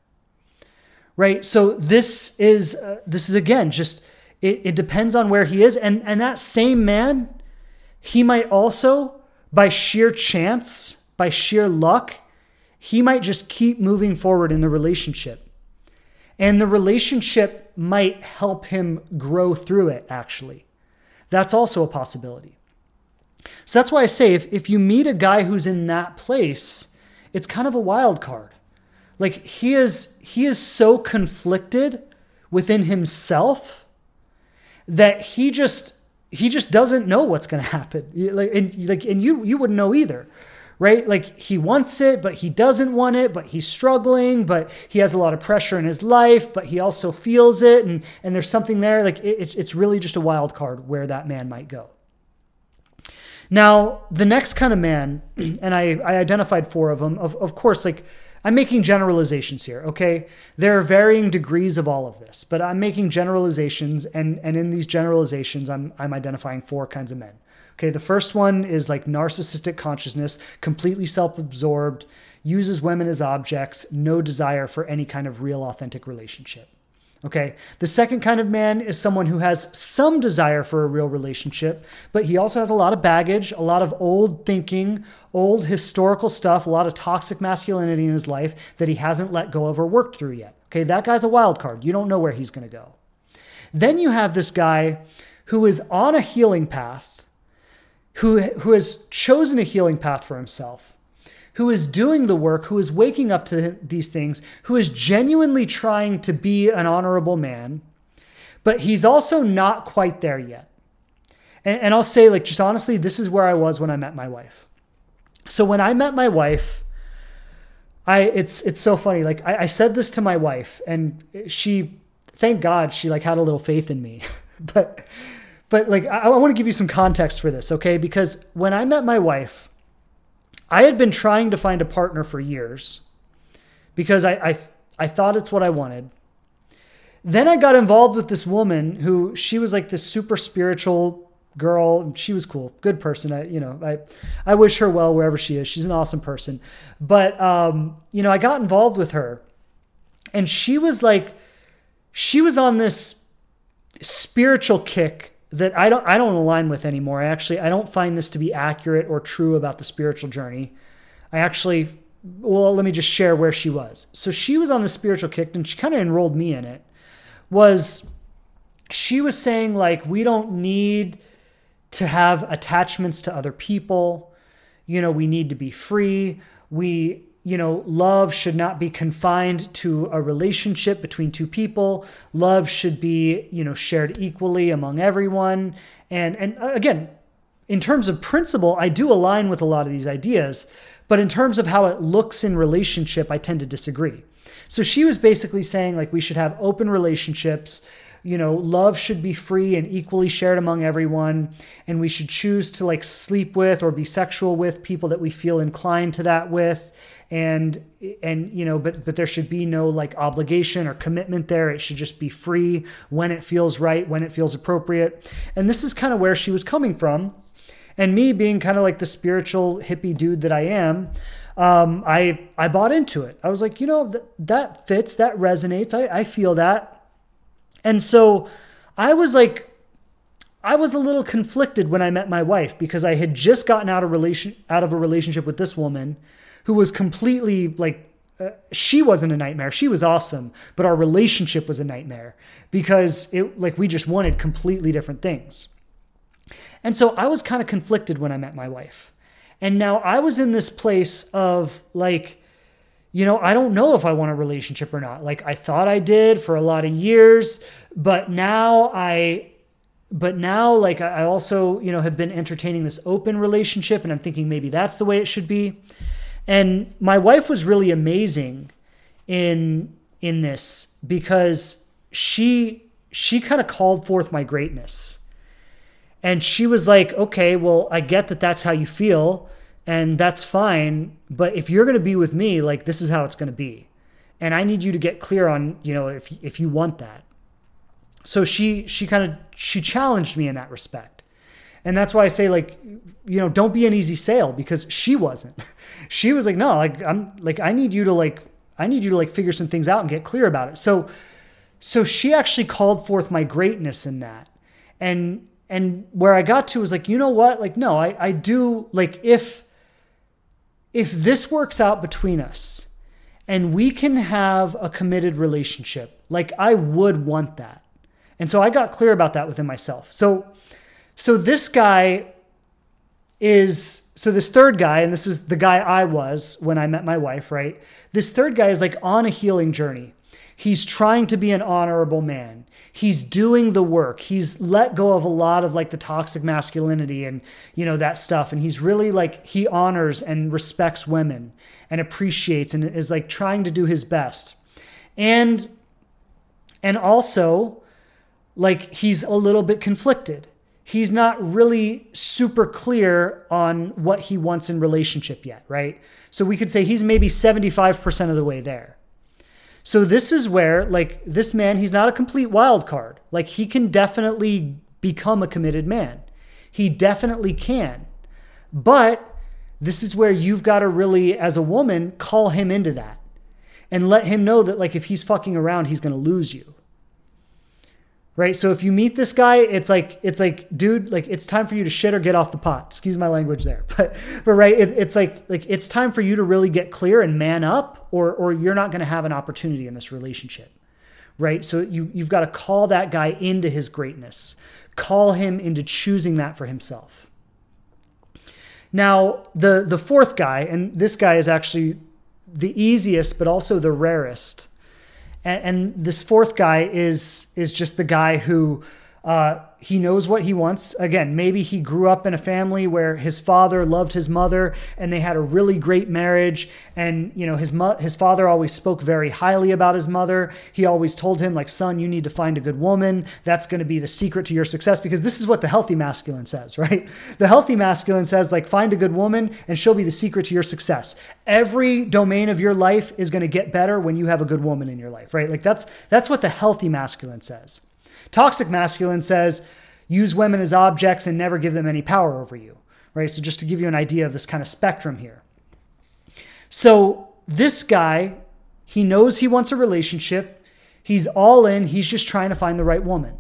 Right? So this is uh, this is again just it, it depends on where he is. And and that same man he might also by sheer chance by sheer luck he might just keep moving forward in the relationship. And the relationship might help him grow through it, actually. That's also a possibility. So that's why I say if, if you meet a guy who's in that place, it's kind of a wild card. Like he is he is so conflicted within himself that he just he just doesn't know what's going to happen. Like and like and you you wouldn't know either, right? Like he wants it, but he doesn't want it, but he's struggling, but he has a lot of pressure in his life, but he also feels it. And, and there's something there. Like it, it's really just a wild card where that man might go. Now, the next kind of man, and I, I identified four of them, of, of course, like I'm making generalizations here, okay? There are varying degrees of all of this, but I'm making generalizations, and, and in these generalizations, I'm, I'm identifying four kinds of men. Okay, the first one is like narcissistic consciousness, completely self absorbed, uses women as objects, no desire for any kind of real, authentic relationship. Okay, the second kind of man is someone who has some desire for a real relationship, but he also has a lot of baggage, a lot of old thinking, old historical stuff, a lot of toxic masculinity in his life that he hasn't let go of or worked through yet. Okay, that guy's a wild card. You don't know where he's going to go. Then you have this guy who is on a healing path who, who has chosen a healing path for himself, who is doing the work, who is waking up to these things, who is genuinely trying to be an honorable man, but he's also not quite there yet. And, and I'll say, like, just honestly, this is where I was when I met my wife. So when I met my wife, I it's it's so funny. Like I, I said this to my wife, and she, thank God, she like had a little faith in me, but but like, I, I want to give you some context for this, okay? Because when I met my wife, I had been trying to find a partner for years because I, I, I thought it's what I wanted. Then I got involved with this woman who she was like this super spiritual girl. She was cool, good person. I, you know, I, I wish her well wherever she is. She's an awesome person. But, um, you know, I got involved with her and she was like, she was on this spiritual kick that I don't I don't align with anymore. I actually I don't find this to be accurate or true about the spiritual journey. I actually well, let me just share where she was. So she was on the spiritual kick and she kind of enrolled me in it. Was she was saying like we don't need to have attachments to other people. You know, we need to be free. We you know, love should not be confined to a relationship between two people. Love should be, you know, shared equally among everyone. And and uh, again, in terms of principle, I do align with a lot of these ideas, but in terms of how it looks in relationship, I tend to disagree. So she was basically saying like we should have open relationships. You know, love should be free and equally shared among everyone. And we should choose to like sleep with or be sexual with people that we feel inclined to that with. And, and, you know, but, but there should be no like obligation or commitment there. It should just be free when it feels right, when it feels appropriate. And this is kind of where she was coming from. And me being kind of like the spiritual hippie dude that I am, um, I I bought into it. I was like, you know, th- that fits, that resonates. I, I feel that. And so I was like, I was a little conflicted when I met my wife because I had just gotten out of relation out of a relationship with this woman who was completely like uh, she wasn't a nightmare. She was awesome, but our relationship was a nightmare because it like we just wanted completely different things. And so I was kind of conflicted when I met my wife. And now I was in this place of like, you know, I don't know if I want a relationship or not. Like I thought I did for a lot of years, but now I, but now like I also, you know, have been entertaining this open relationship and I'm thinking maybe that's the way it should be. And my wife was really amazing in in this because she she kind of called forth my greatness and she was like, okay, well, I get that that's how you feel, and that's fine. But if you're going to be with me, like, this is how it's going to be. And I need you to get clear on, you know, if, if you want that. So she, she kind of, she challenged me in that respect. And that's why I say, like, you know, don't be an easy sale because she wasn't. she was like, no, like, I'm like, I need you to, like, I need you to, like, figure some things out and get clear about it. So, so she actually called forth my greatness in that. And and where I got to was like, you know what? Like, no, I, I do like if if this works out between us and we can have a committed relationship, like I would want that. And so I got clear about that within myself. So so this guy is so this third guy, and this is the guy I was when I met my wife, right? This third guy is like on a healing journey. He's trying to be an honorable man he's doing the work. He's let go of a lot of like the toxic masculinity and, you know, that stuff. And he's really like, he honors and respects women and appreciates and is like trying to do his best. And, and also, like, he's a little bit conflicted. He's not really super clear on what he wants in relationship yet, right? So we could say he's maybe 75% of the way there. So this is where like this man, he's not a complete wild card. Like he can definitely become a committed man. He definitely can. But this is where you've got to really as a woman call him into that and let him know that like if he's fucking around, he's going to lose you right? So if you meet this guy, it's like it's like, dude, like it's time for you to shit or get off the pot. Excuse my language there, but but right, it, it's like like it's time for you to really get clear and man up, or or you're not going to have an opportunity in this relationship, right? So you you've got to call that guy into his greatness, call him into choosing that for himself. Now the the fourth guy, and this guy is actually the easiest, but also the rarest and, and this fourth guy is is just the guy who uh, he knows what he wants. Again, maybe he grew up in a family where his father loved his mother and they had a really great marriage. And, you know, his, mo- his father always spoke very highly about his mother. He always told him, like, son, you need to find a good woman. That's going to be the secret to your success because this is what the healthy masculine says, right? The healthy masculine says, like, find a good woman and she'll be the secret to your success. Every domain of your life is going to get better when you have a good woman in your life, right? Like, that's, that's what the healthy masculine says. Toxic masculine says, use women as objects and never give them any power over you, right? So, just to give you an idea of this kind of spectrum here. So, this guy, he knows he wants a relationship. He's all in. He's just trying to find the right woman,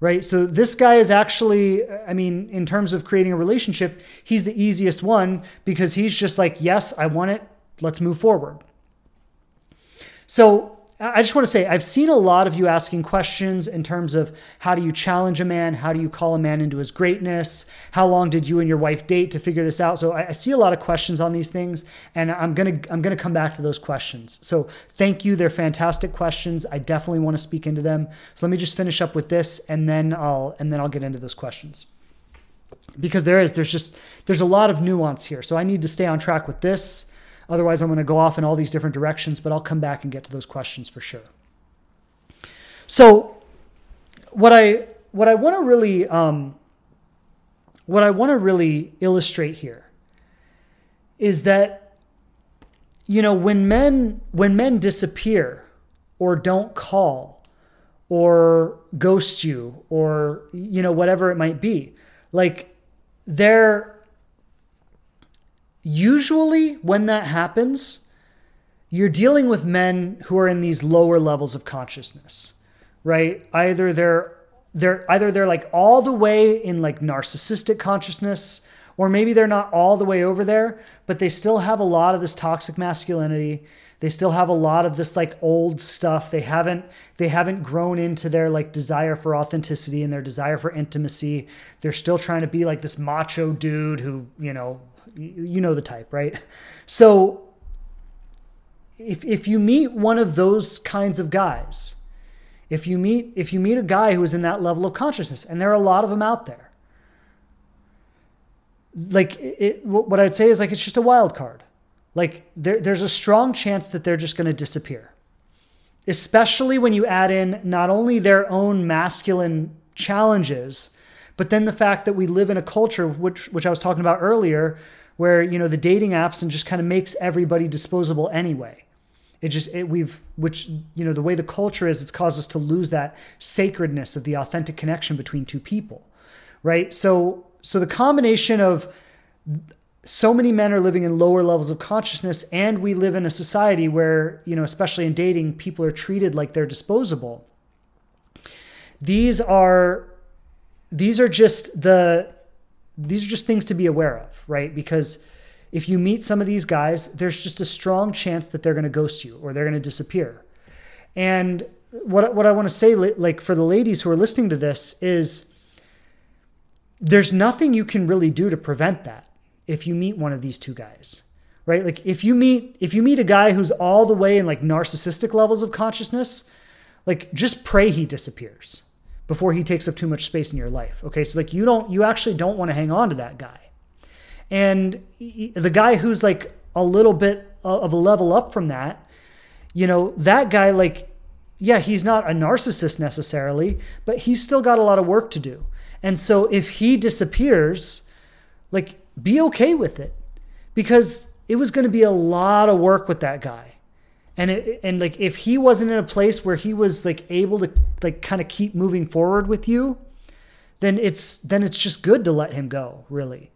right? So, this guy is actually, I mean, in terms of creating a relationship, he's the easiest one because he's just like, yes, I want it. Let's move forward. So, I just want to say, I've seen a lot of you asking questions in terms of how do you challenge a man? How do you call a man into his greatness? How long did you and your wife date to figure this out? So I, see a lot of questions on these things, and I'm gonna I'm gonna come back to those questions. So thank you, they're fantastic questions. I definitely want to speak into them. So let me just finish up with this, and then I'll and then I'll get into those questions because there is there's just there's a lot of nuance here. So I need to stay on track with this Otherwise, I'm going to go off in all these different directions, but I'll come back and get to those questions for sure. So, what I what I want to really um, what I want to really illustrate here is that you know when men when men disappear or don't call or ghost you or you know whatever it might be like they're usually when that happens you're dealing with men who are in these lower levels of consciousness right? Either they're they're either they're like all the way in like narcissistic consciousness or maybe they're not all the way over there but they still have a lot of this toxic masculinity. They still have a lot of this like old stuff. They haven't they haven't grown into their like desire for authenticity and their desire for intimacy. They're still trying to be like this macho dude who you know you know the type right? So if if you meet one of those kinds of guys if you meet if you meet a guy who is in that level of consciousness and there are a lot of them out there like it, what i'd say is like it's just a wild card. Like there, there's a strong chance that they're just going to disappear. Especially when you add in not only their own masculine challenges but then the fact that we live in a culture which which i was talking about earlier where you know the dating apps and just kind of makes everybody disposable anyway. It just it, we've which you know the way the culture is it's caused us to lose that sacredness of the authentic connection between two people right? So so the combination of so many men are living in lower levels of consciousness and we live in a society where you know especially in dating people are treated like they're disposable. These are these are just the these are just things to be aware of right? Because if you meet some of these guys, there's just a strong chance that they're going to ghost you or they're going to disappear. And what what I want to say, like for the ladies who are listening to this, is there's nothing you can really do to prevent that if you meet one of these two guys right? Like if you meet if you meet a guy who's all the way in like narcissistic levels of consciousness like just pray he disappears before he takes up too much space in your life okay so like you don't you actually don't want to hang on to that guy and the guy who's like a little bit of a level up from that, you know, that guy, like, yeah, he's not a narcissist necessarily, but he's still got a lot of work to do. And so if he disappears, like, be okay with it because it was going to be a lot of work with that guy. And it, and like if he wasn't in a place where he was like able to like kind of keep moving forward with you, then it's then it's just good to let him go, really.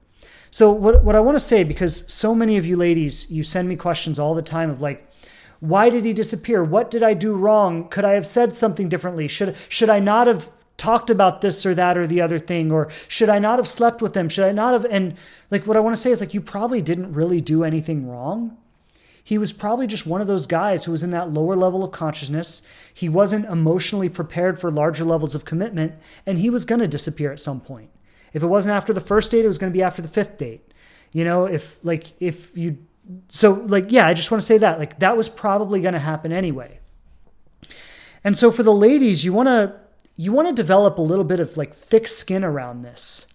So what what I want to say because so many of you ladies, you send me questions all the time of like why did he disappear? What did I do wrong? Could I have said something differently? Should should I not have talked about this or that or the other thing or should I not have slept with them? Should I not have and like what I want to say is like you probably didn't really do anything wrong. He was probably just one of those guys who was in that lower level of consciousness. He wasn't emotionally prepared for larger levels of commitment and he was going to disappear at some point. If it wasn't after the first date, it was going to be after the fifth date. You know, if like if you so like yeah, I just want to say that like that was probably going to happen anyway. And so for the ladies, you want to you want to develop a little bit of like thick skin around this.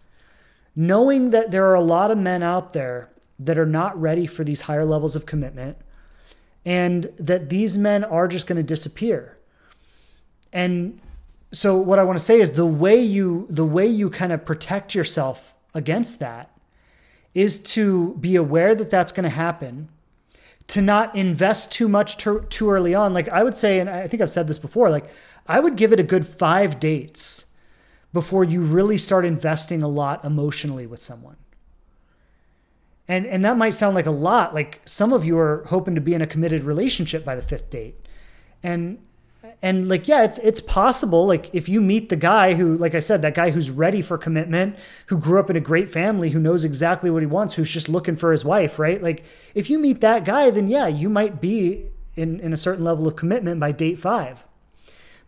Knowing that there are a lot of men out there that are not ready for these higher levels of commitment and that these men are just going to disappear. And so what I want to say is the way you the way you kind of protect yourself against that is to be aware that that's going to happen to not invest too much too, too early on like i would say and i think i've said this before like i would give it a good five dates before you really start investing a lot emotionally with someone and and that might sound like a lot like some of you are hoping to be in a committed relationship by the fifth date. And and like yeah it's it's possible like if you meet the guy who like i said that guy who's ready for commitment who grew up in a great family who knows exactly what he wants who's just looking for his wife right? Like if you meet that guy then yeah you might be in in a certain level of commitment by date 5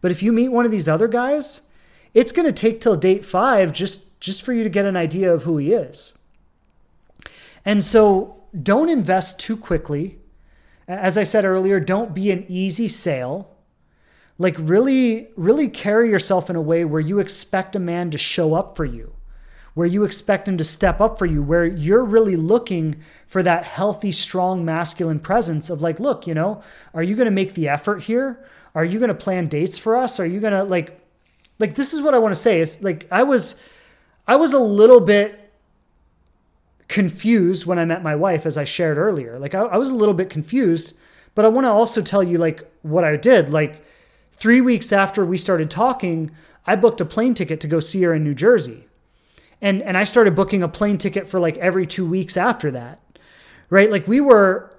but if you meet one of these other guys it's going to take till date 5 just just for you to get an idea of who he is and so don't invest too quickly. As i said earlier don't be an easy sale. Like really really carry yourself in a way where you expect a man to show up for you where you expect him to step up for you where you're really looking for that healthy strong masculine presence of like look you know are you going to make the effort here? Are you going to plan dates for us? Are you going to like like this is what I want to say is like I was I was a little bit confused when I met my wife as I shared earlier. Like I, I was a little bit confused, but I want to also tell you like what I did. Like 3 weeks after we started talking, I booked a plane ticket to go see her in New Jersey. And and I started booking a plane ticket for like every 2 weeks after that. Right? Like we were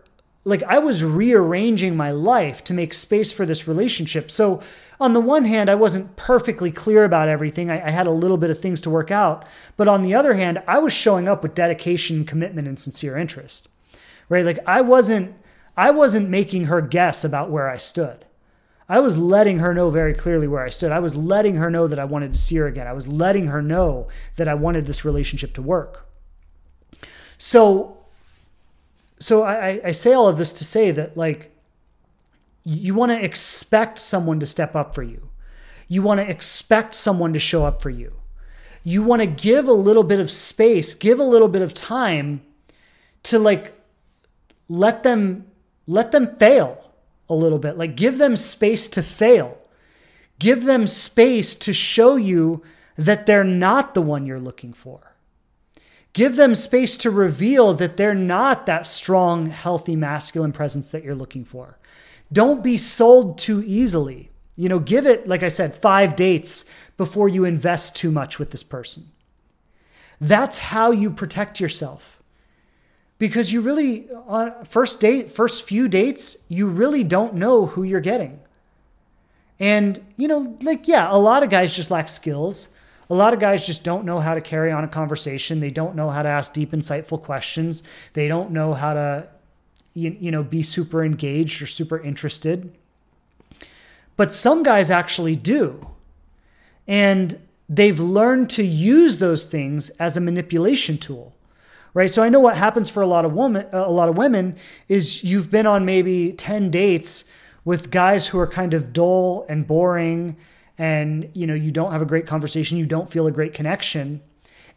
like I was rearranging my life to make space for this relationship. So on the one hand, I wasn't perfectly clear about everything. I, I, had a little bit of things to work out. But on the other hand, I was showing up with dedication, commitment, and sincere interest. Right? Like I wasn't I wasn't making her guess about where I stood. I was letting her know very clearly where I stood. I was letting her know that I wanted to see her again. I was letting her know that I wanted this relationship to work. So so I, I say all of this to say that like you want to expect someone to step up for you. You want to expect someone to show up for you. You want to give a little bit of space, give a little bit of time to like let them let them fail a little bit. Like give them space to fail. Give them space to show you that they're not the one you're looking for. Give them space to reveal that they're not that strong, healthy, masculine presence that you're looking for. Don't be sold too easily. You know, give it, like I said, five dates before you invest too much with this person. That's how you protect yourself. Because you really, on first date, first few dates, you really don't know who you're getting. And, you know, like, yeah, a lot of guys just lack skills a lot of guys just don't know how to carry on a conversation. They don't know how to ask deep, insightful questions. They don't know how to, you, you know, be super engaged or super interested. But some guys actually do. And they've learned to use those things as a manipulation tool. Right? So I know what happens for a lot of women a lot of women is you've been on maybe 10 dates with guys who are kind of dull and boring and you know you don't have a great conversation you don't feel a great connection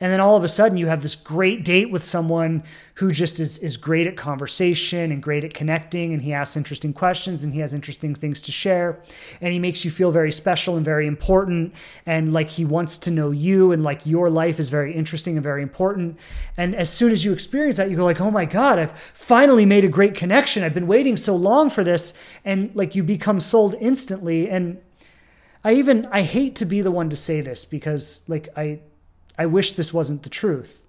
and then all of a sudden you have this great date with someone who just is, is great at conversation and great at connecting and he asks interesting questions and he has interesting things to share. And he makes you feel very special and very important. And like he wants to know you and like your life is very interesting and very important. And as soon as you experience that you go like oh my god i've finally made a great connection. I've been waiting so long for this. And like you become sold instantly. And I even I hate to be the one to say this because like I I wish this wasn't the truth.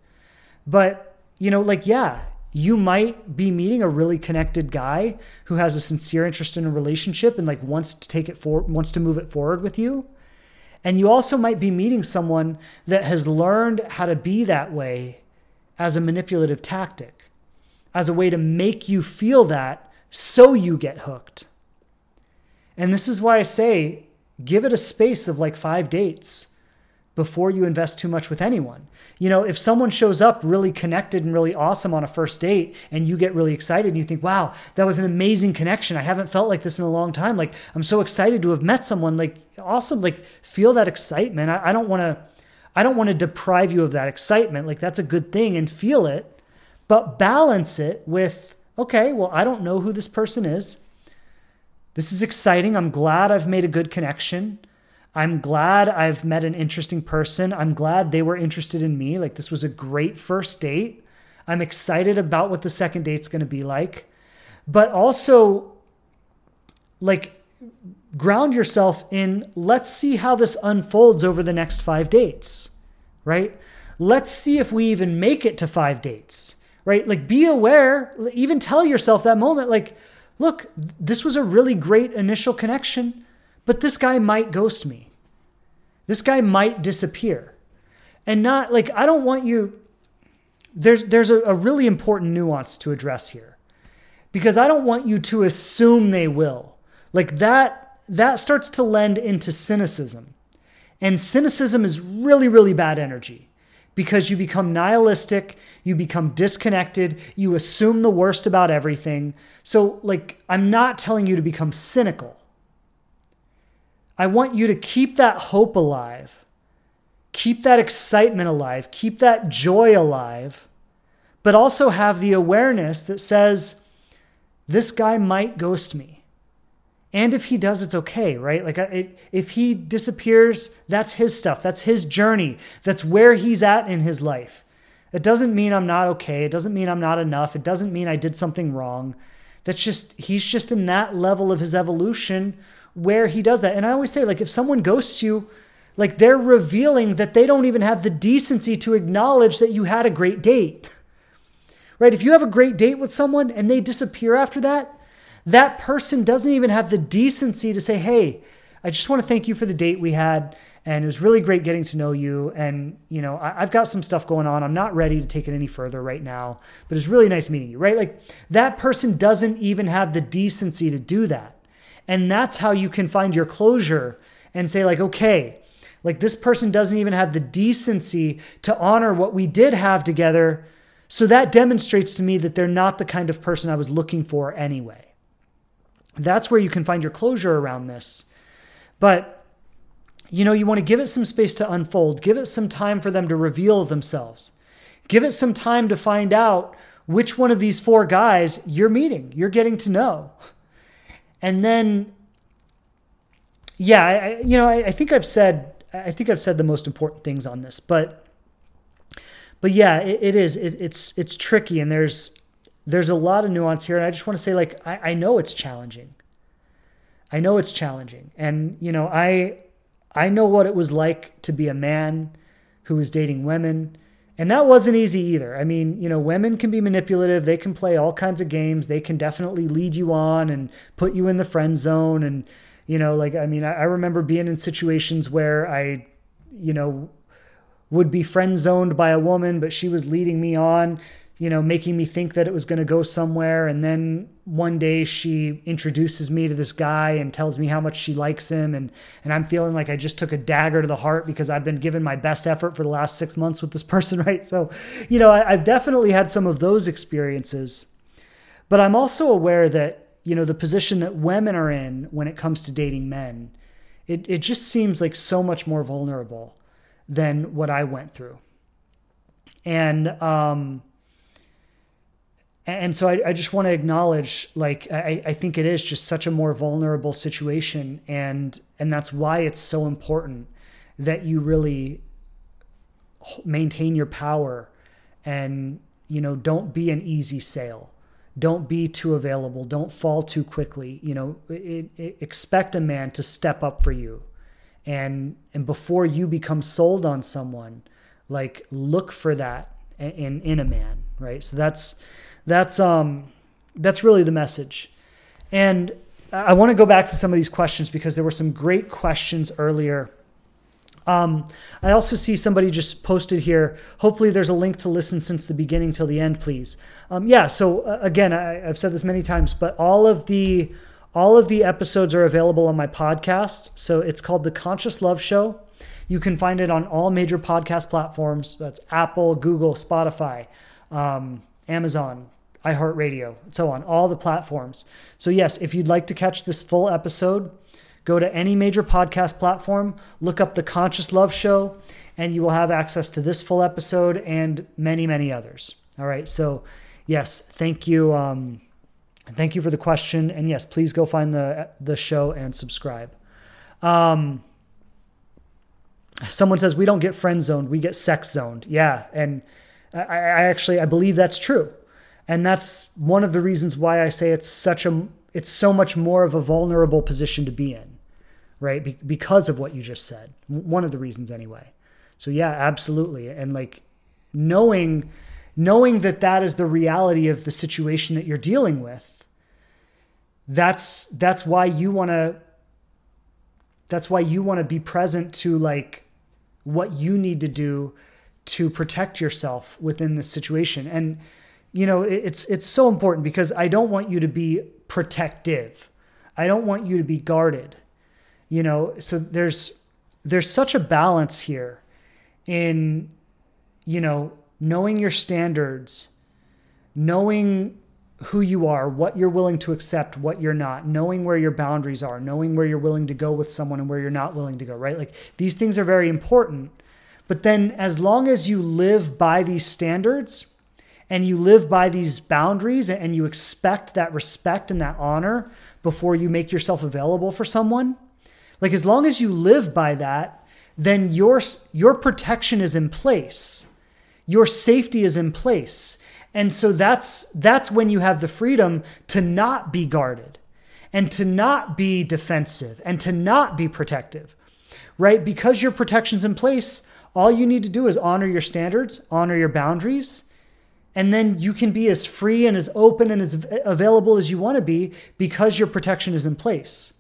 But you know like yeah, you might be meeting a really connected guy who has a sincere interest in a relationship and like wants to take it for wants to move it forward with you. And you also might be meeting someone that has learned how to be that way as a manipulative tactic, as a way to make you feel that so you get hooked. And this is why I say give it a space of like five dates before you invest too much with anyone. You know, if someone shows up really connected and really awesome on a first date and you get really excited and you think, wow, that was an amazing connection. I haven't felt like this in a long time. Like, I'm so excited to have met someone. Like, awesome. Like, feel that excitement. I, I don't want to. I don't want to deprive you of that excitement. Like, that's a good thing and feel it, but balance it with, okay, well, I don't know who this person is. This is exciting. I'm glad I've made a good connection. I'm glad I've met an interesting person. I'm glad they were interested in me. Like, this was a great first date. I'm excited about what the second date's going to be like. But also, like, ground yourself in let's see how this unfolds over the next five dates, right? Let's see if we even make it to five dates, right? Like, be aware, even tell yourself that moment, like, look, this was a really great initial connection, but this guy might ghost me. This guy might disappear. And not like, I don't want you. There's, there's a, a really important nuance to address here because I don't want you to assume they will. Like that, that starts to lend into cynicism. And cynicism is really, really bad energy because you become nihilistic, you become disconnected, you assume the worst about everything. So, like, I'm not telling you to become cynical. I want you to keep that hope alive, keep that excitement alive, keep that joy alive, but also have the awareness that says, this guy might ghost me. And if he does, it's okay, right? Like, it, if he disappears, that's his stuff. That's his journey. That's where he's at in his life. It doesn't mean I'm not okay. It doesn't mean I'm not enough. It doesn't mean I did something wrong. That's just, he's just in that level of his evolution where he does that. And I always say, like, if someone ghosts you, like they're revealing that they don't even have the decency to acknowledge that you had a great date. Right? If you have a great date with someone and they disappear after that, that person doesn't even have the decency to say, Hey, I just want to thank you for the date we had. And it was really great getting to know you. And, you know, I, have got some stuff going on. I'm not ready to take it any further right now, but it's really nice meeting you, right? Like that person doesn't even have the decency to do that. And that's how you can find your closure and say, like, okay, like this person doesn't even have the decency to honor what we did have together. So that demonstrates to me that they're not the kind of person I was looking for anyway. That's where you can find your closure around this. But, you know, you want to give it some space to unfold, give it some time for them to reveal themselves, give it some time to find out which one of these four guys you're meeting, you're getting to know. And then, yeah, I, you know, I, I think I've said, I think I've said the most important things on this, but, but yeah, it, it is. It, it's it's tricky, and there's there's a lot of nuance here. And I just want to say, like, I, I know it's challenging. I know it's challenging. And, you know, I I know what it was like to be a man who was dating women. And that wasn't easy either. I mean, you know, women can be manipulative. They can play all kinds of games. They can definitely lead you on and put you in the friend zone. And, you know, like, I mean, I, remember being in situations where I, you know, would be friend zoned by a woman, but she was leading me on you know, making me think that it was going to go somewhere. And then one day she introduces me to this guy and tells me how much she likes him. And, and I'm feeling like I just took a dagger to the heart because I've been giving my best effort for the last six months with this person, right? So, you know, I, I've definitely had some of those experiences. But I'm also aware that, you know, the position that women are in when it comes to dating men, it, it just seems like so much more vulnerable than what I went through. And, um, and so I, I just want to acknowledge like I, I think it is just such a more vulnerable situation and and that's why it's so important that you really maintain your power and you know don't be an easy sale. Don't be too available. Don't fall too quickly. You know it, it, expect a man to step up for you. And and before you become sold on someone like look for that in in a man right? So that's that's um that's really the message. And I want to go back to some of these questions because there were some great questions earlier. Um, I also see somebody just posted here. Hopefully, there's a link to listen since the beginning till the end, please. Um, yeah. So uh, again, I, I've said this many times, but all of the all of the episodes are available on my podcast. So it's called the Conscious Love Show. You can find it on all major podcast platforms. That's Apple, Google, Spotify, um, Amazon, iHeartRadio, and so on, all the platforms. So, yes, if you'd like to catch this full episode, go to any major podcast platform, look up The Conscious Love Show, and you will have access to this full episode and many, many others. All right. So, yes, thank you. Um, thank you for the question. And yes, please go find the, the show and subscribe. Um, someone says we don't get friend zoned, we get sex zoned. Yeah. And I, I actually, I believe that's true. And that's one of the reasons why I say it's such a it's so much more of a vulnerable position to be in, right? Be- because of what you just said. One of the reasons anyway. So yeah, absolutely. And like knowing knowing that that is the reality of the situation that you're dealing with. That's that's why you want to that's why you want to be present to like what you need to do to protect yourself within this situation. And you know, it's it's so important because I don't want you to be protective. I don't want you to be guarded. You know, so there's there's such a balance here in you know, knowing your standards, knowing who you are, what you're willing to accept, what you're not, knowing where your boundaries are, knowing where you're willing to go with someone and where you're not willing to go, right? Like these things are very important. But then as long as you live by these standards, and you live by these boundaries and you expect that respect and that honor before you make yourself available for someone. Like as long as you live by that, then your your protection is in place. Your safety is in place. And so that's that's when you have the freedom to not be guarded and to not be defensive and to not be protective. Right? Because your protection's in place, all you need to do is honor your standards, honor your boundaries, and then you can be as free and as open and as available as you want to be because your protection is in place.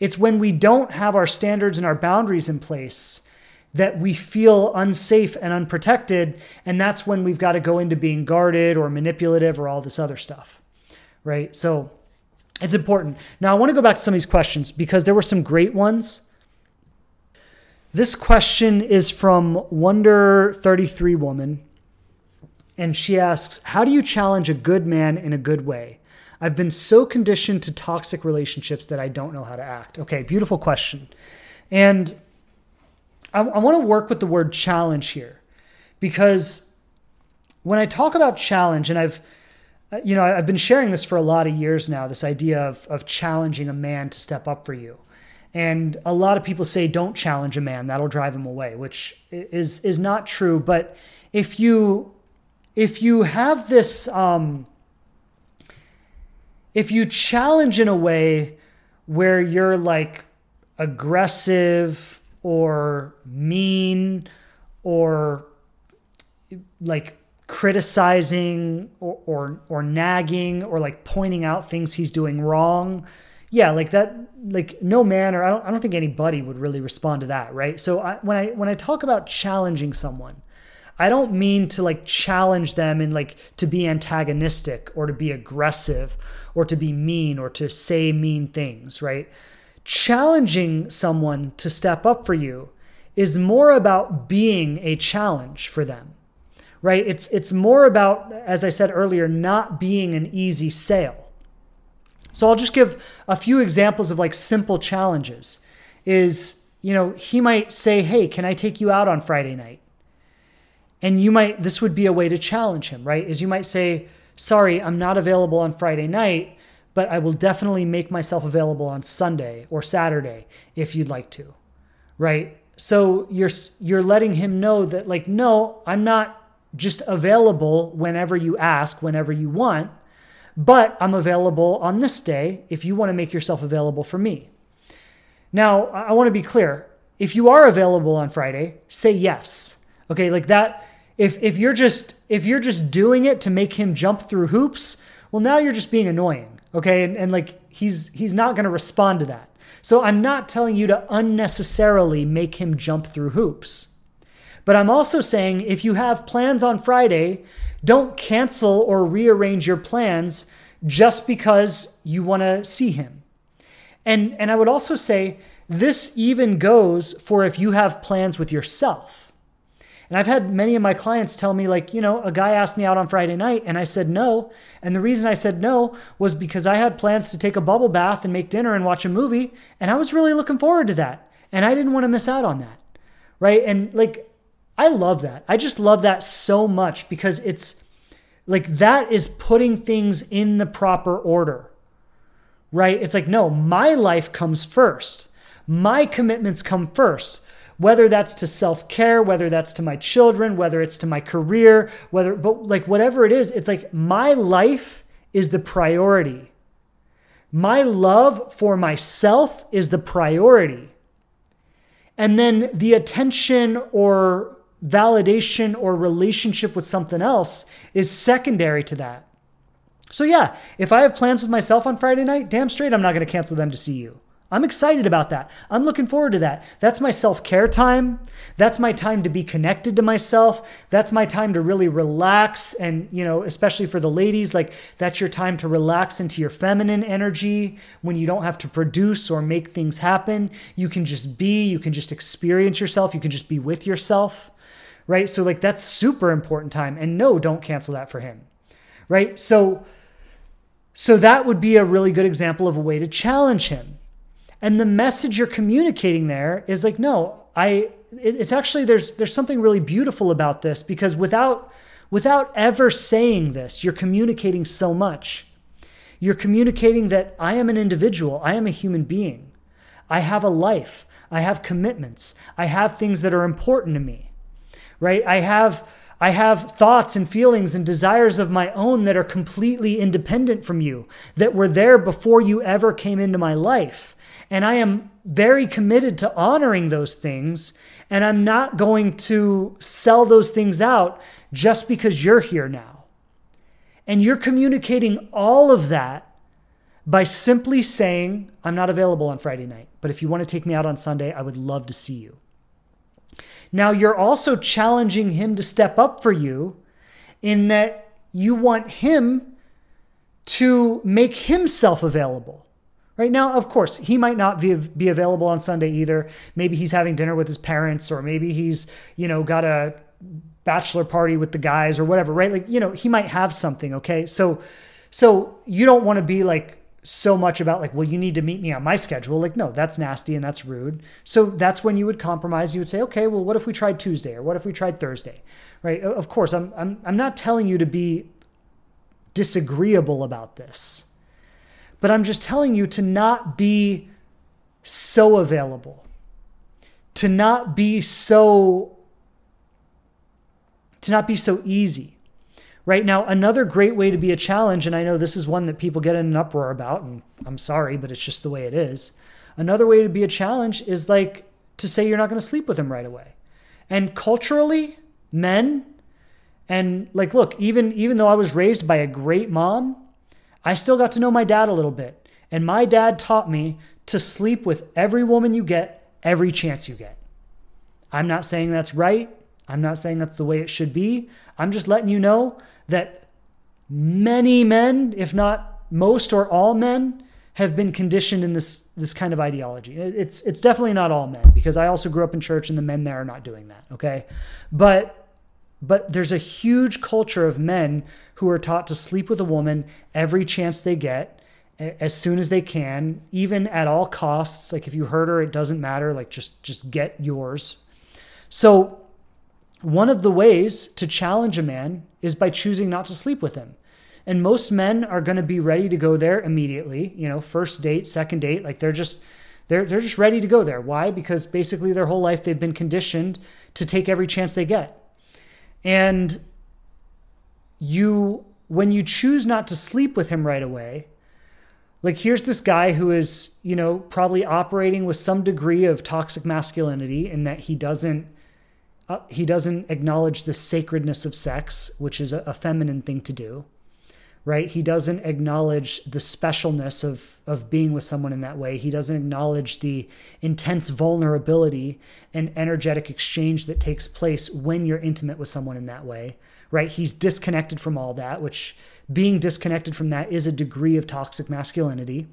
It's when we don't have our standards and our boundaries in place that we feel unsafe and unprotected. And that's when we've got to go into being guarded or manipulative or all this other stuff. Right. So it's important. Now, I want to go back to some of these questions because there were some great ones. This question is from Wonder 33 Woman. And she asks, How do you challenge a good man in a good way? I've been so conditioned to toxic relationships that I don't know how to act. Okay, beautiful question. And I, I want to work with the word challenge here because when I talk about challenge, and I've uh, you know, I've been sharing this for a lot of years now, this idea of, of challenging a man to step up for you. And a lot of people say, don't challenge a man, that'll drive him away, which is, is not true. But if you, if you have this, um, if you challenge in a way where you're like aggressive or mean or like criticizing or, or, or nagging or like pointing out things he's doing wrong yeah like that like no man or I don't, I don't think anybody would really respond to that right? So I, when i when i talk about challenging someone i don't mean to like challenge them and like to be antagonistic or to be aggressive or to be mean or to say mean things right challenging someone to step up for you is more about being a challenge for them right? It's it's more about, as I said earlier, not being an easy sale. So I'll just give a few examples of like simple challenges. Is you know he might say, "Hey, can I take you out on Friday night?" And you might this would be a way to challenge him, right? Is you might say, "Sorry, I'm not available on Friday night." But I will definitely make myself available on Sunday or Saturday if you'd like to. Right? So you're you're letting him know that like no, I'm not just available whenever you ask, whenever you want. But I'm available on this day if you want to make yourself available for me. Now, I want to be clear. If you are available on Friday, say yes. Okay, like that if if you're just if you're just doing it to make him jump through hoops, well now you're just being annoying. Okay? And, and like he's he's not going to respond to that. So I'm not telling you to unnecessarily make him jump through hoops. But I'm also saying if you have plans on Friday, don't cancel or rearrange your plans just because you want to see him. And, and I would also say this even goes for if you have plans with yourself. And I've had many of my clients tell me, like, you know, a guy asked me out on Friday night and I said no. And the reason I said no was because I had plans to take a bubble bath and make dinner and watch a movie. And I was really looking forward to that. And I didn't want to miss out on that. Right. And like, I love that. I just love that so much because it's like that is putting things in the proper order, right? It's like, no, my life comes first. My commitments come first, whether that's to self care, whether that's to my children, whether it's to my career, whether, but like whatever it is, it's like my life is the priority. My love for myself is the priority. And then the attention or validation or relationship with something else is secondary to that. So, yeah, if I have plans with myself on Friday night, damn straight I'm not going to cancel them to see you. I'm excited about that. I'm looking forward to that. That's my self care time. That's my time to be connected to myself. That's my time to really relax. And, you know, especially for the ladies, like that's your time to relax into your feminine energy when you don't have to produce or make things happen. You can just be, you can just experience yourself, you can just be with yourself right? So like that's super important time. And no, don't cancel that for him. Right? So so that would be a really good example of a way to challenge him. And the message you're communicating there is like, no, I it's actually there's there's something really beautiful about this because without without ever saying this, you're communicating so much. You're communicating that I am an individual, I am a human being. I have a life, I have commitments, I have things that are important to me. Right? I have I have thoughts and feelings and desires of my own that are completely independent from you, that were there before you ever came into my life. And I am very committed to honoring those things. And I'm not going to sell those things out just because you're here now. And you're communicating all of that by simply saying, I'm not available on Friday night, but if you want to take me out on Sunday, I would love to see you. Now, you're also challenging him to step up for you in that you want him to make himself available. Right now, of course, he might not be, be available on Sunday either. Maybe he's having dinner with his parents, or maybe he's, you know, got a bachelor party with the guys or whatever, right? Like, you know, he might have something, okay? So so you don't want to be like so much about like, well, you need to meet me on my schedule. Like, no, that's nasty and that's rude. So that's when you would compromise. You would say, okay, well, what if we tried Tuesday or what if we tried Thursday? Right? Of course, I'm I'm I'm not telling you to be disagreeable about this. But I'm just telling you to not be so available. To not be so to not be so easy. Right now, another great way to be a challenge, and I know this is one that people get in an uproar about, and I'm sorry, but it's just the way it is. Another way to be a challenge is like to say you're not going to sleep with him right away. And culturally, men, and like, look, even even though I was raised by a great mom, I still got to know my dad a little bit. And my dad taught me to sleep with every woman you get, every chance you get. I'm not saying that's right. I'm not saying that's the way it should be. I'm just letting you know that many men, if not most or all men, have been conditioned in this this kind of ideology. It's it's definitely not all men because I also grew up in church and the men there are not doing that. Okay, but but there's a huge culture of men who are taught to sleep with a woman every chance they get as soon as they can even at all costs like if you hurt her it doesn't matter like just just get yours so one of the ways to challenge a man is by choosing not to sleep with him. And most men are going to be ready to go there immediately, you know, first date, second date, like they're just they're they're just ready to go there. Why? Because basically their whole life they've been conditioned to take every chance they get. And you when you choose not to sleep with him right away, like here's this guy who is, you know, probably operating with some degree of toxic masculinity in that he doesn't uh, he doesn't acknowledge the sacredness of sex, which is a, a, feminine thing to do, right? He doesn't acknowledge the specialness of, of being with someone in that way. He doesn't acknowledge the intense vulnerability and energetic exchange that takes place when you're intimate with someone in that way, right? He's disconnected from all that, which being disconnected from that is a degree of toxic masculinity.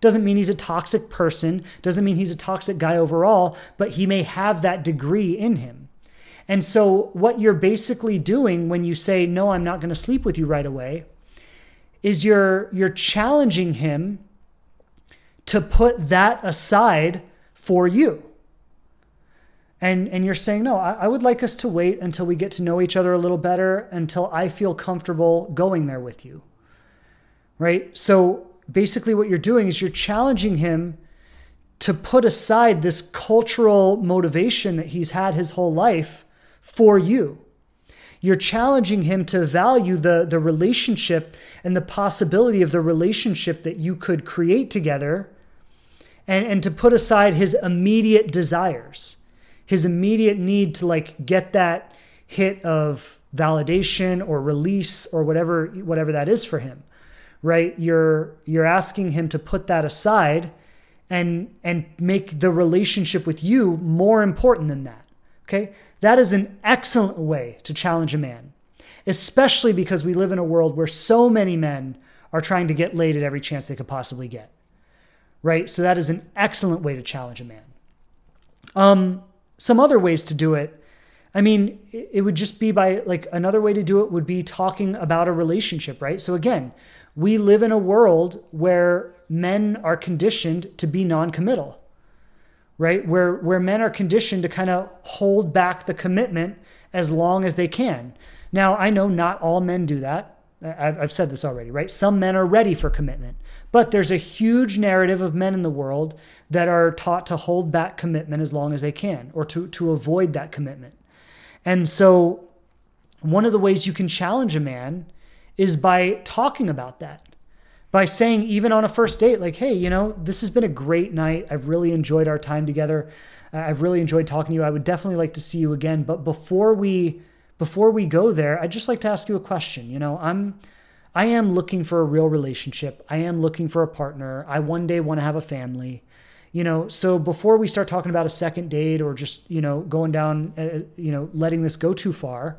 Doesn't mean he's a toxic person, doesn't mean he's a toxic guy overall, but he may have that degree in him and so, what you're basically doing when you say, No, I'm not going to sleep with you right away, is you're, you're challenging him to put that aside for you. And, and you're saying, No, I, I would like us to wait until we get to know each other a little better, until I feel comfortable going there with you. Right? So, basically, what you're doing is you're challenging him to put aside this cultural motivation that he's had his whole life for you. You're challenging him to value the, the relationship and the possibility of the relationship that you could create together and, and to put aside his immediate desires, his immediate need to like get that hit of validation or release or whatever whatever that is for him right you're you're asking him to put that aside and and make the relationship with you more important than that okay that is an excellent way to challenge a man, especially because we live in a world where so many men are trying to get laid at every chance they could possibly get. Right? So that is an excellent way to challenge a man. Um, some other ways to do it. I mean, it would just be by like another way to do it would be talking about a relationship, right? So again, we live in a world where men are conditioned to be non committal right? Where where men are conditioned to kind of hold back the commitment as long as they can. Now, I know not all men do that. I've said this already, right? Some men are ready for commitment, but there's a huge narrative of men in the world that are taught to hold back commitment as long as they can or to, to avoid that commitment. And so, one of the ways you can challenge a man is by talking about that, by saying, even on a first date, like, hey, you know, this has been a great night. I've really enjoyed our time together. Uh, I've really enjoyed talking to you. I would definitely like to see you again. But before we before we go there, I'd just like to ask you a question. You know, I'm I am looking for a real relationship. I am looking for a partner. I one day want to have a family. You know, so before we start talking about a second date or just, you know, going down uh, you know, letting this go too far,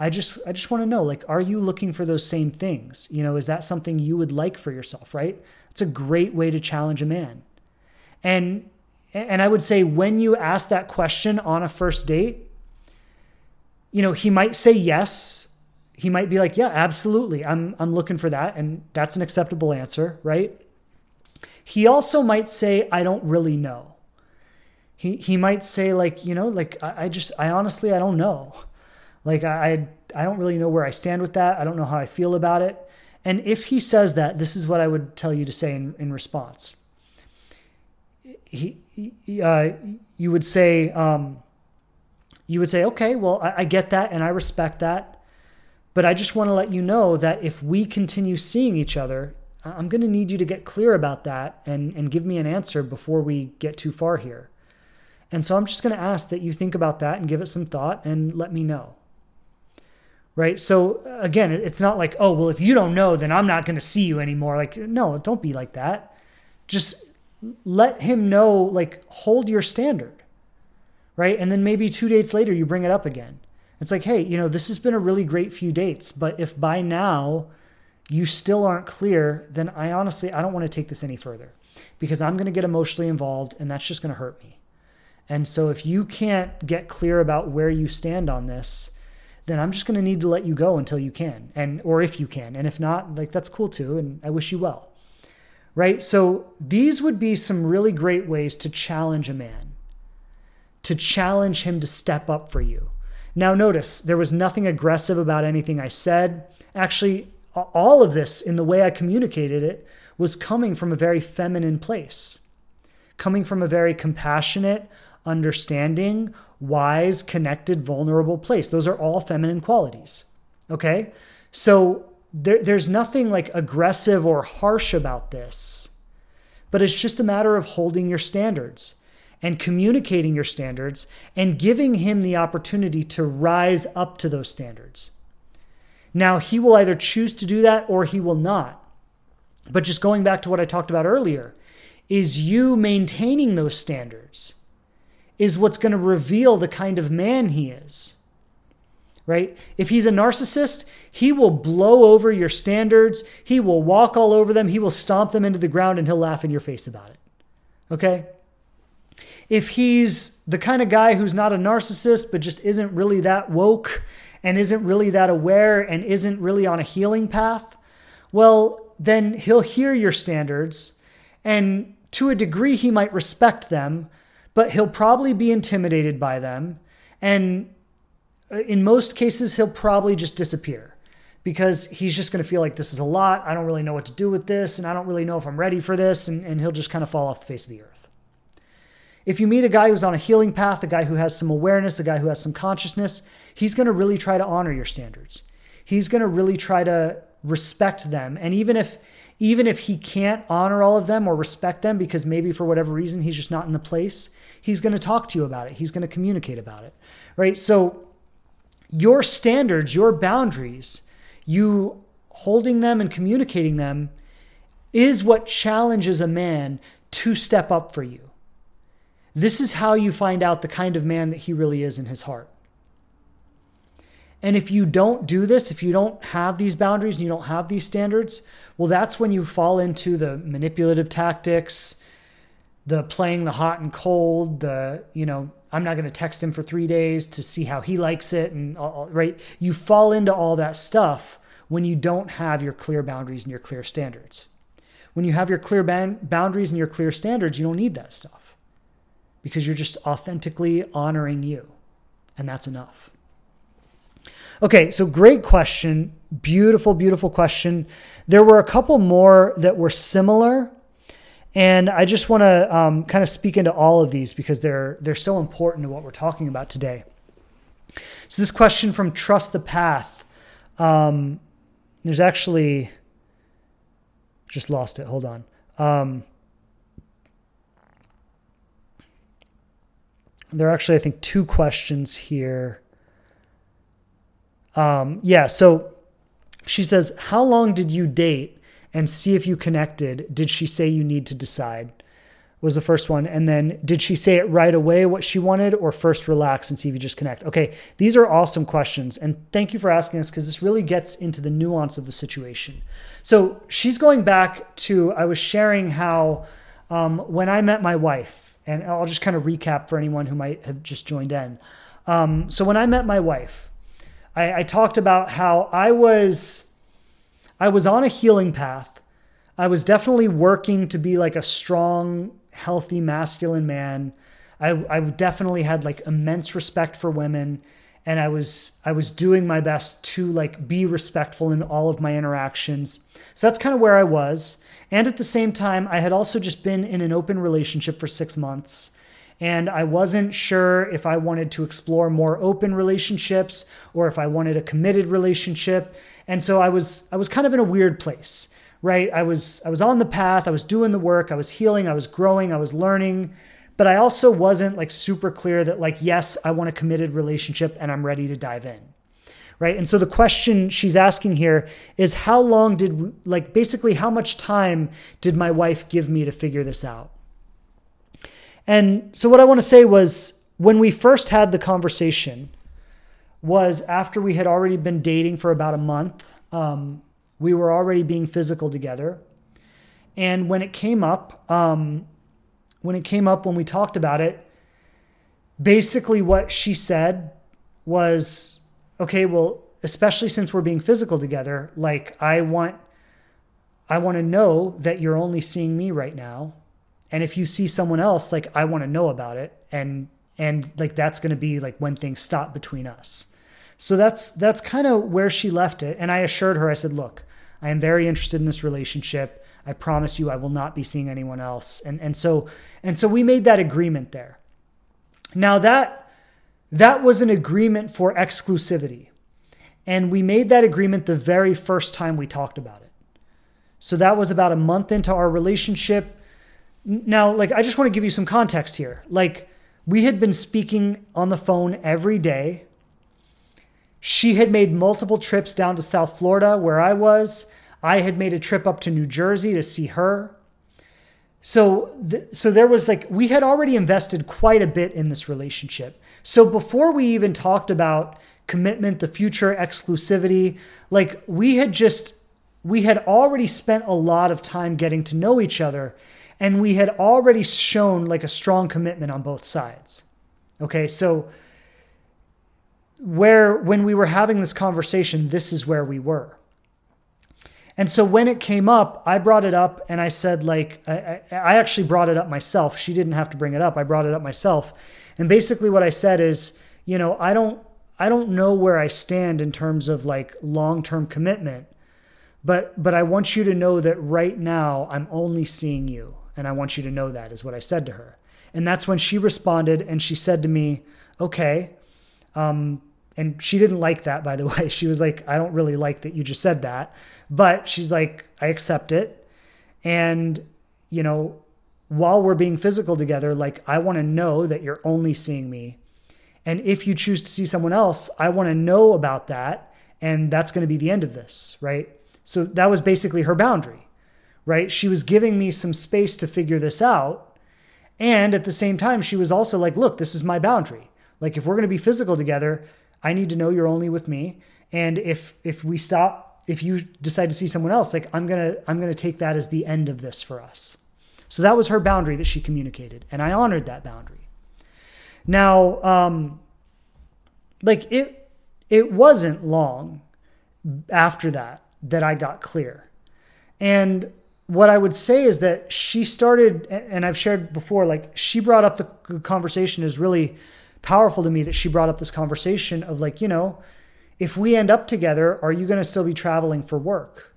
I just I just want to know like are you looking for those same things? You know, is that something you would like for yourself, right? It's a great way to challenge a man. And and I would say when you ask that question on a first date, you know, he might say yes. He might be like, "Yeah, absolutely. I'm I'm looking for that." And that's an acceptable answer, right? He also might say, "I don't really know." He he might say like, you know, like I, I just I honestly I don't know. Like I I don't really know where I stand with that. I don't know how I feel about it. And if he says that, this is what I would tell you to say in, in response. He, he uh, you would say, um, you would say, okay, well, I, I get that and I respect that. But I just want to let you know that if we continue seeing each other, I'm going to need you to get clear about that and, and give me an answer before we get too far here. And so I'm just going to ask that you think about that and give it some thought and let me know. Right. So again, it's not like, oh, well, if you don't know, then I'm not going to see you anymore. Like, no, don't be like that. Just let him know, like, hold your standard right? And then maybe two dates later, you bring it up again. It's like, hey, you know, this has been a really great few dates, but if by now you still aren't clear, then I honestly, I don't want to take this any further because I'm going to get emotionally involved and that's just going to hurt me. And so if you can't get clear about where you stand on this, then I'm just going to need to let you go until you can. And or if you can. And if not, like that's cool too and I wish you well. Right? So these would be some really great ways to challenge a man to challenge him to step up for you. Now, notice there was nothing aggressive about anything I said. Actually, all of this in the way I communicated it was coming from a very feminine place, coming from a very compassionate, understanding, wise, connected, vulnerable place. Those are all feminine qualities. Okay? So there, there's nothing like aggressive or harsh about this, but it's just a matter of holding your standards and communicating your standards and giving him the opportunity to rise up to those standards. Now, he will either choose to do that or he will not. But just going back to what I talked about earlier, is you maintaining those standards is what's going to reveal the kind of man he is. Right? If he's a narcissist, he will blow over your standards. He will walk all over them. He will stomp them into the ground and he'll laugh in your face about it. Okay? If he's the kind of guy who's not a narcissist, but just isn't really that woke and isn't really that aware and isn't really on a healing path, well, then he'll hear your standards and to a degree he might respect them, but he'll probably be intimidated by them. And uh, in most cases, he'll probably just disappear because he's just going to feel like this is a lot. I don't really know what to do with this, and I don't really know if I'm ready for this. And, and he'll just kind of fall off the face of the earth. If you meet a guy who's on a healing path, a guy who has some awareness, a guy who has some consciousness, he's going to really try to honor your standards. He's going to really try to respect them. And even if even if he can't honor all of them or respect them because maybe for whatever reason he's just not in the place, he's going to talk to you about it. He's going to communicate about it. Right? So your standards, your boundaries, you holding them and communicating them is what challenges a man to step up for you. This is how you find out the kind of man that he really is in his heart. And if you don't do this, if you don't have these boundaries and you don't have these standards, well, that's when you fall into the manipulative tactics, the playing the hot and cold, the, you know, I'm not going to text him for three days to see how he likes it. And, all, right. You fall into all that stuff when you don't have your clear boundaries and your clear standards. When you have your clear boundaries and your clear standards, you don't need that stuff because you're just authentically honoring you. And that's enough. Okay, so great question. beautiful, beautiful question. There were a couple more that were similar. And I just want to um, kind of speak into all of these because they're they're so important to what we're talking about today. So this question from Trust the Path, um, there's actually just lost it. Hold on. Um, there are actually, I think, two questions here. Um, yeah, so she says, How long did you date and see if you connected? Did she say you need to decide? Was the first one. And then did she say it right away what she wanted or first relax and see if you just connect? Okay, these are awesome questions. And thank you for asking us because this really gets into the nuance of the situation. So she's going back to, I was sharing how um, when I met my wife, and I'll just kind of recap for anyone who might have just joined in. Um, so when I met my wife, I, I talked about how I was I was on a healing path. I was definitely working to be like a strong, healthy, masculine man. I, I definitely had like immense respect for women and I was I was doing my best to like be respectful in all of my interactions. So that's kind of where I was. And at the same time, I had also just been in an open relationship for six months. And I wasn't sure if I wanted to explore more open relationships or if I wanted a committed relationship. And so I was I was kind of in a weird place, right? I was I was on the path, I was doing the work, I was healing, I was growing, I was learning, but I also wasn't like super clear that like yes, I want a committed relationship and I'm ready to dive in right? And so the question she's asking here is how long did, like, basically, how much time did my wife give me to figure this out? And so what I want to say was when we first had the conversation, was after we had already been dating for about a month. Um, we were already being physical together. And when it came up, um, when it came up when we talked about it, basically what she said was okay, well, especially since we're being physical together, like I want I want to know that you're only seeing me right now. And if you see someone else, like I want to know about it and and like that's going to be like when things stop between us. So that's that's kind of where she left it and I assured her I said, "Look, I am very interested in this relationship. I promise you I will not be seeing anyone else." And and so and so we made that agreement there. Now that that was an agreement for exclusivity. And we made that agreement the very first time we talked about it. So that was about a month into our relationship. Now, like, I just want to give you some context here. Like, we had been speaking on the phone every day. She had made multiple trips down to South Florida, where I was. I had made a trip up to New Jersey to see her. So, th- so there was like we had already invested quite a bit in this relationship. So before we even talked about commitment, the future exclusivity, like we had just we had already spent a lot of time getting to know each other and we had already shown like a strong commitment on both sides. Okay? So where when we were having this conversation, this is where we were. And so when it came up, I brought it up and I said, like, I, I, actually brought it up myself. She didn't have to bring it up. I brought it up myself. And basically what I said is, you know, I don't, I don't know where I stand in terms of like long-term commitment, but, but I want you to know that right now I'm only seeing you. And I want you to know that is what I said to her. And that's when she responded and she said to me, okay, um, and she didn't like that, by the way. She was like, I don't really like that you just said that. But she's like, I accept it. And, you know, while we're being physical together, like, I want to know that you're only seeing me. And if you choose to see someone else, I want to know about that. And that's going to be the end of this, right? So that was basically her boundary, right? She was giving me some space to figure this out. And at the same time, she was also like, look, this is my boundary. Like, if we're going to be physical together, I need to know you're only with me. And if if we stop, if you decide to see someone else, like I'm gonna I'm gonna take that as the end of this for us. So that was her boundary that she communicated, and I honored that boundary. Now, um, like it it wasn't long after that that I got clear. And what I would say is that she started, and I've shared before, like she brought up the conversation is really powerful to me that she brought up this conversation of like, you know, if we end up together, are you going to still be traveling for work?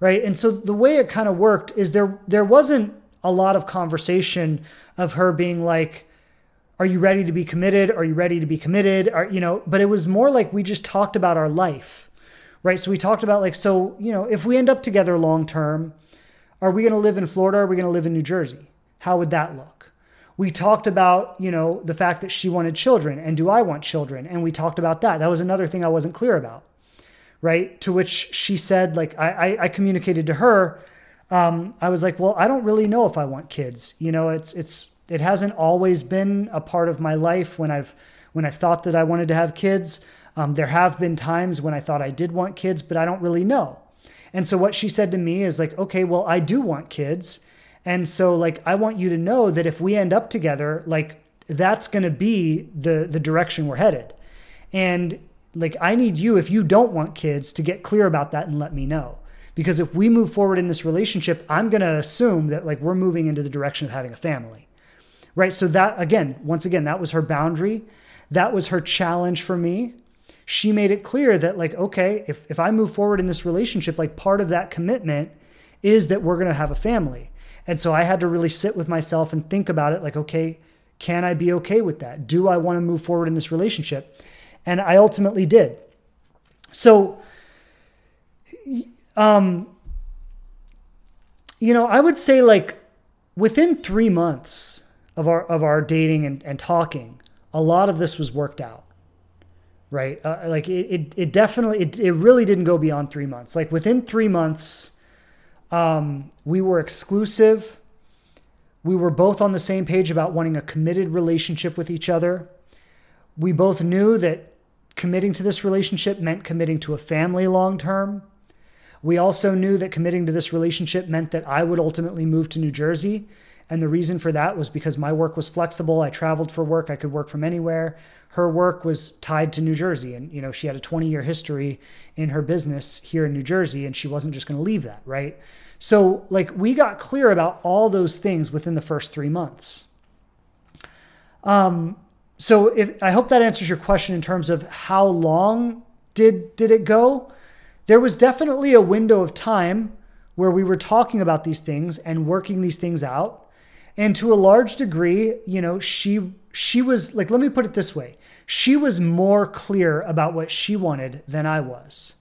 Right? And so the way it kind of worked is there there wasn't a lot of conversation of her being like are you ready to be committed? Are you ready to be committed? Are you know, but it was more like we just talked about our life. Right? So we talked about like so, you know, if we end up together long term, are we going to live in Florida? Or Are we going to live in New Jersey? How would that look? We talked about, you know, the fact that she wanted children and do I want children? And we talked about that. That was another thing I wasn't clear about. Right. To which she said, like, I, I, communicated to her, um, I was like, well, I don't really know if I want kids. You know, it's, it's, it hasn't always been a part of my life when I've, when I've thought that I wanted to have kids. Um, there have been times when I thought I did want kids, but I don't really know. And so what she said to me is like, okay, well, I do want kids. And so like I want you to know that if we end up together, like that's going to be the the direction we're headed. And like I need you if you don't want kids to get clear about that and let me know. Because if we move forward in this relationship, I'm going to assume that like we're moving into the direction of having a family. Right? So that again, once again, that was her boundary. That was her challenge for me she made it clear that like okay if, if i move forward in this relationship like part of that commitment is that we're going to have a family and so i had to really sit with myself and think about it like okay can i be okay with that do i want to move forward in this relationship and i ultimately did so um you know i would say like within three months of our of our dating and, and talking a lot of this was worked out right? Uh, like it, it, it definitely, it, it really didn't go beyond three months. Like within three months, um, we were exclusive. We were both on the same page about wanting a committed relationship with each other. We both knew that committing to this relationship meant committing to a family long term. We also knew that committing to this relationship meant that I would ultimately move to New Jersey. And the reason for that was because my work was flexible. I traveled for work, I could work from anywhere her work was tied to New Jersey. And, you know, she had a 20 year history in her business here in New Jersey, and she wasn't just going to leave that, right? So, like, we got clear about all those things within the first three months. Um, so if I hope that answers your question in terms of how long did did it go? There was definitely a window of time where we were talking about these things and working these things out. And to a large degree, you know, she she was like let me put it this way she was more clear about what she wanted than I was.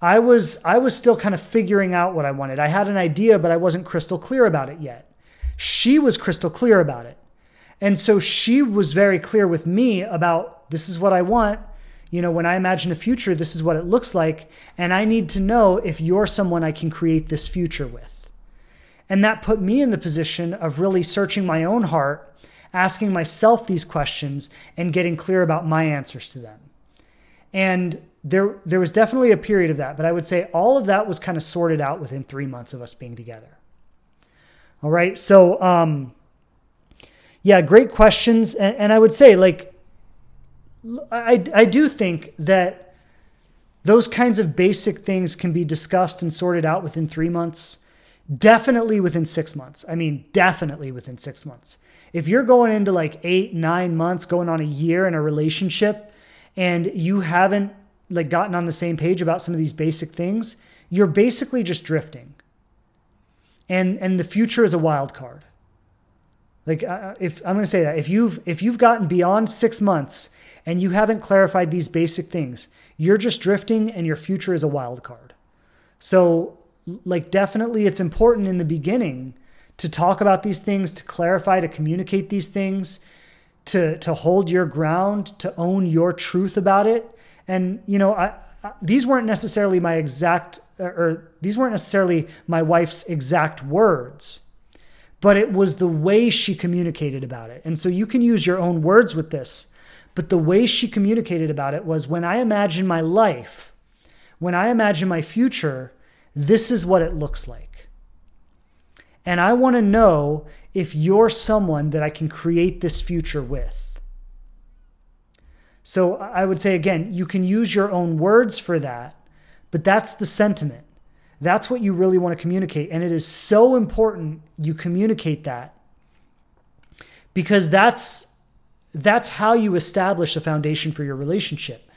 I was I was still kind of figuring out what I wanted. I had an idea, but I wasn't crystal clear about it yet. She was crystal clear about it. And so she was very clear with me about this is what I want. You know, when I imagine a future, this is what it looks like. And I need to know if you're someone I can create this future with. And that put me in the position of really searching my own heart asking myself these questions and getting clear about my answers to them. And there, there was definitely a period of that, but I would say all of that was kind of sorted out within three months of us being together. All right. So, um, yeah, great questions. And, and I would say, like, I, I do think that those kinds of basic things can be discussed and sorted out within three months, definitely within six months. I mean, definitely within six months if you're going into like eight, nine months, going on a year in a relationship, and you haven't like gotten on the same page about some of these basic things, you're basically just drifting. And and the future is a wild card. Like uh, if I'm going to say that if you've if you've gotten beyond 6 months and you haven't clarified these basic things, you're just drifting and your future is a wild card. So like definitely it's important in the beginning to talk about these things, to clarify, to communicate these things, to to hold your ground, to own your truth about it. And you know, I, I, these weren't necessarily my exact or these weren't necessarily my wife's exact words, but it was the way she communicated about it. And so you can use your own words with this, but the way she communicated about it was when I imagine my life, when I imagine my future, this is what it looks like. And I want to know if you're someone that I can create this future with. So I would say again, you can use your own words for that, but that's the sentiment. That's what you really want to communicate. And it is so important you communicate that because that's that's how you establish a foundation for your relationship.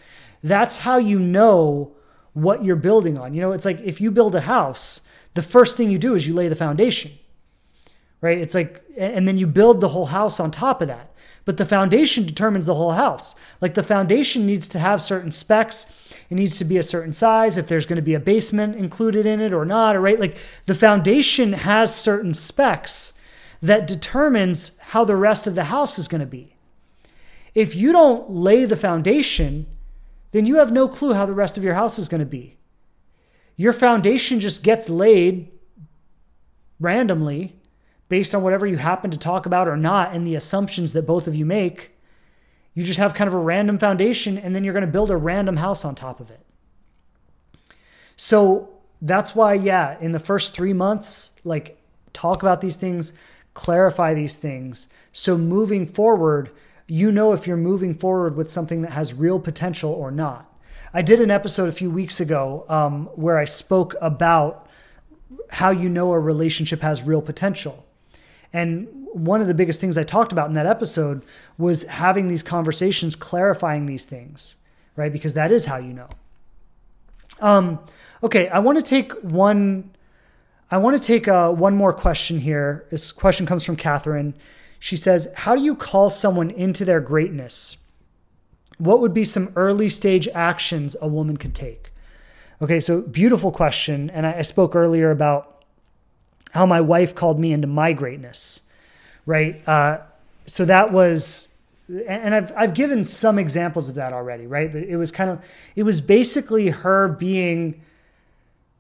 that's how you know what you're building on. You know, it's like if you build a house, the first thing you do is you lay the foundation, right? It's like, and then you build the whole house on top of that. But the foundation determines the whole house. Like the foundation needs to have certain specs. It needs to be a certain size, if there's going to be a basement included in it or not, right? Like the foundation has certain specs that determines how the rest of the house is going to be. If you don't lay the foundation, then you have no clue how the rest of your house is going to be. Your foundation just gets laid randomly based on whatever you happen to talk about or not and the assumptions that both of you make. You just have kind of a random foundation and then you're going to build a random house on top of it. So that's why, yeah, in the first three months, like talk about these things, clarify these things. So moving forward, you know if you're moving forward with something that has real potential or not. I did an episode a few weeks ago um, where I spoke about how you know a relationship has real potential. And one of the biggest things I talked about in that episode was having these conversations, clarifying these things, right? Because that is how you know. Um, okay, I want to take one. I want to take uh, one more question here. This question comes from Catherine. She says, How do you call someone into their greatness? What would be some early stage actions a woman could take? Okay, so beautiful question. And I, spoke earlier about how my wife called me into my greatness, right? Uh, so that was, and I've, I've given some examples of that already, right? But it was kind of, it was basically her being,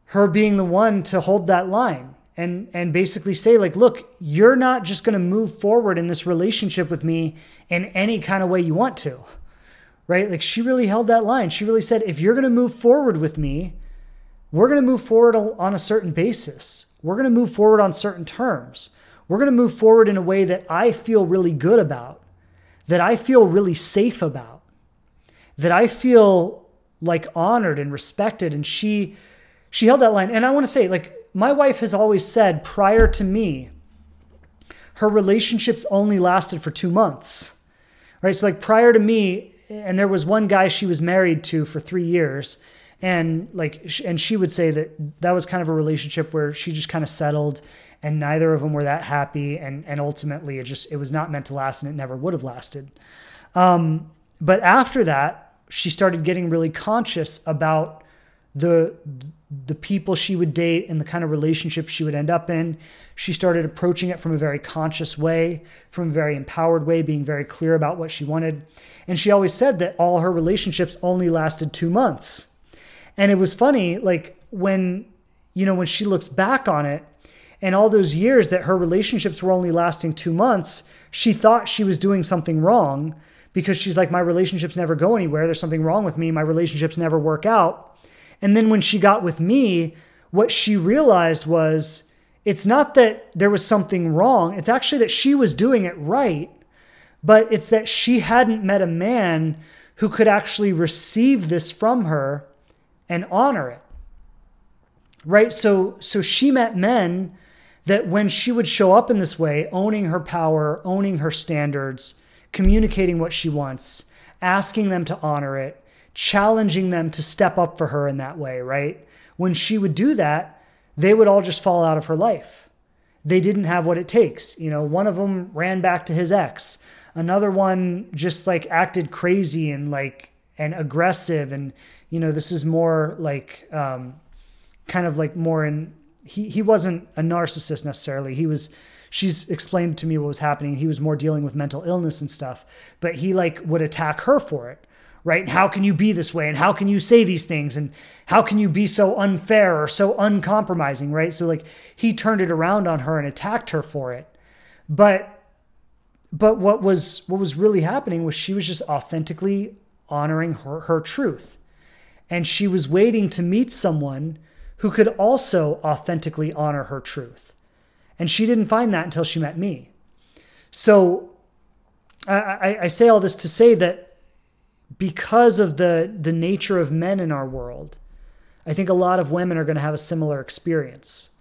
her being the one to hold that line and and basically say like look you're not just going to move forward in this relationship with me in any kind of way you want to right? Like she really held that line. She really said if you're going to move forward with me we're going to move forward on a certain basis. We're going to move forward on certain terms. We're going to move forward in a way that i feel really good about that i feel really safe about that i feel like honored and respected. And she she held that line. And i want to say like my wife has always said prior to me, her relationships only lasted for two months. Right. So, like, prior to me, and there was one guy she was married to for three years. And like, and she would say that that was kind of a relationship where she just kind of settled and neither of them were that happy. And, and ultimately it just, it was not meant to last and it never would have lasted. Um, but after that, she started getting really conscious about the the people she would date and the kind of relationship she would end up in. She started approaching it from a very conscious way, from a very empowered way, being very clear about what she wanted. And she always said that all her relationships only lasted two months. And it was funny, like when, you know, when she looks back on it and all those years that her relationships were only lasting two months, she thought she was doing something wrong because she's like, my relationships never go anywhere. There's something wrong with me. My relationships never work out. And then when she got with me, what she realized was it's not that there was something wrong, it's actually that she was doing it right, but it's that she hadn't met a man who could actually receive this from her and honor it. Right? So so she met men that when she would show up in this way, owning her power, owning her standards, communicating what she wants, asking them to honor it, challenging them to step up for her in that way, right? When she would do that, they would all just fall out of her life. They didn't have what it takes. You know, one of them ran back to his ex. Another one just like acted crazy and like and aggressive and you know, this is more like um kind of like more in he he wasn't a narcissist necessarily. He was she's explained to me what was happening. He was more dealing with mental illness and stuff, but he like would attack her for it right? And how can you be this way? And how can you say these things? And how can you be so unfair or so uncompromising, right? So like he turned it around on her and attacked her for it. But but what was what was really happening was she was just authentically honoring her her truth. And she was waiting to meet someone who could also authentically honor her truth. And she didn't find that until she met me. So I, I, I say all this to say that because of the the nature of men in our world, I think a lot of women are going to have a similar experience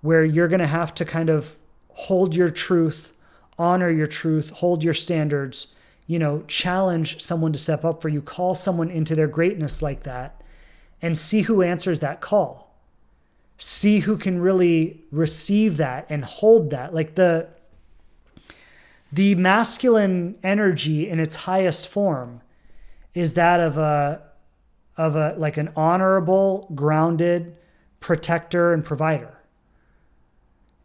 where you're going to have to kind of hold your truth, honor your truth, hold your standards, you know, challenge someone to step up for you, call someone into their greatness like that, and see who answers that call. See who can really receive that and hold that. Like the the masculine energy in its highest form is that of a of a like an honorable, grounded protector and provider.